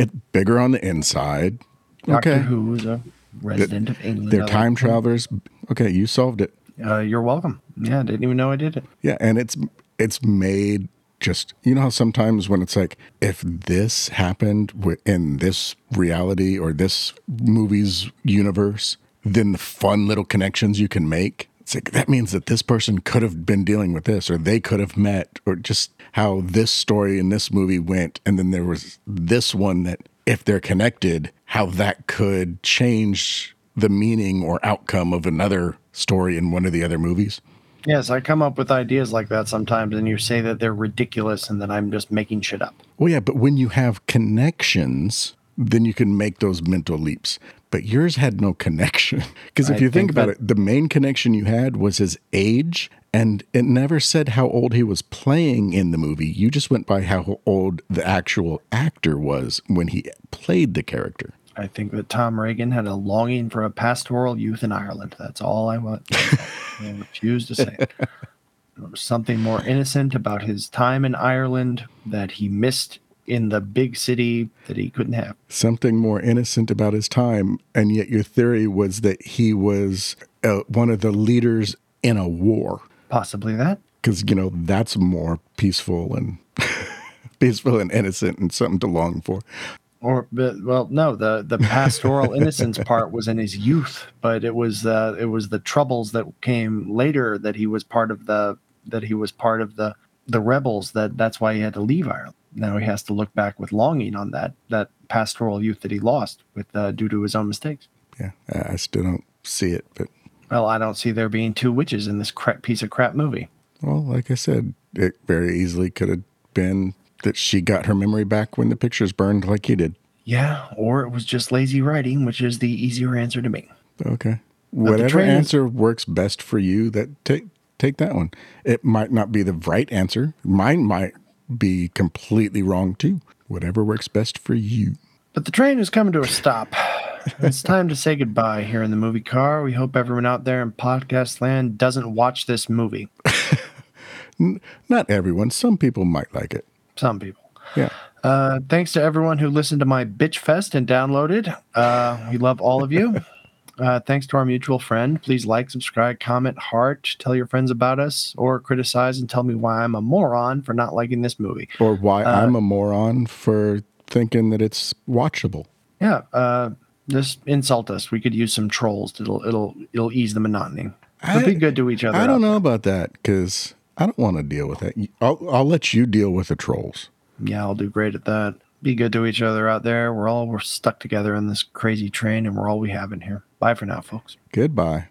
Speaker 1: it bigger on the inside.
Speaker 2: Doctor
Speaker 1: okay,
Speaker 2: Who is a resident of England.
Speaker 1: they're time travelers. Okay, you solved it.
Speaker 2: Uh, you're welcome. Yeah, I didn't even know I did it.
Speaker 1: Yeah, and it's it's made just you know how sometimes when it's like if this happened in this reality or this movie's universe, then the fun little connections you can make It's like that means that this person could have been dealing with this, or they could have met, or just how this story in this movie went. And then there was this one that, if they're connected, how that could change the meaning or outcome of another story in one of the other movies.
Speaker 2: Yes, I come up with ideas like that sometimes, and you say that they're ridiculous and that I'm just making shit up.
Speaker 1: Well, yeah, but when you have connections, then you can make those mental leaps. But yours had no connection. Because if
Speaker 2: I
Speaker 1: you think,
Speaker 2: think
Speaker 1: about it, the main connection you had was his age, and it never said how old he was playing in the movie. You just went by how old the actual actor was when he played the character.
Speaker 2: I think that Tom Reagan had a longing for a pastoral youth in Ireland. That's all I want. I refuse to say it. There was something more innocent about his time in Ireland that he missed in the big city that he couldn't have.
Speaker 1: Something more innocent about his time, and yet your theory was that he was uh, one of the leaders in a war.
Speaker 2: Possibly that.
Speaker 1: because you know that's more peaceful and peaceful and innocent and something to long for.
Speaker 2: Or, but, well, no, the the pastoral innocence part was in his youth, but it was uh, it was the troubles that came later that he was part of the that he was part of the the rebels that that's why he had to leave Ireland. Now he has to look back with longing on that that pastoral youth that he lost with uh, due to his own mistakes.
Speaker 1: Yeah, I still don't see it, but
Speaker 2: Well, I don't see there being two witches in this crap piece of crap movie.
Speaker 1: well, like I said, it very easily could have been that she got her memory back when the pictures burned, like he did.
Speaker 2: Yeah, or it was just lazy writing, which is the easier answer to me.
Speaker 1: Okay, whatever answer works best for you, that take take that one. It might not be the right answer. Mine might be completely wrong too. Whatever works best for you.
Speaker 2: But the train is coming to a stop. it's time to say goodbye here in the movie car. We hope everyone out there in podcast land doesn't watch this movie.
Speaker 1: Not everyone. Some people might like it.
Speaker 2: Some people.
Speaker 1: Yeah.
Speaker 2: Uh, thanks to everyone who listened to my bitch fest and downloaded. Uh, we love all of you. Uh, thanks to our mutual friend. Please like, subscribe, comment, heart, tell your friends about us, or criticize and tell me why I'm a moron for not liking this movie.
Speaker 1: or why
Speaker 2: Uh,
Speaker 1: I'm a moron for thinking that it's watchable.
Speaker 2: Yeah, uh, just insult us. We could use some trolls. It'll it'll it'll ease the monotony. But be
Speaker 1: I-
Speaker 2: good to each other.
Speaker 1: I don't
Speaker 2: there.
Speaker 1: know about that because I don't want to deal with that. I'll, I'll let you deal with the trolls.
Speaker 2: Yeah, I'll do great at that. Be good to each other out there. We're all we're stuck together in this crazy train, and we're all we have in here. Bye for now, folks.
Speaker 1: Goodbye.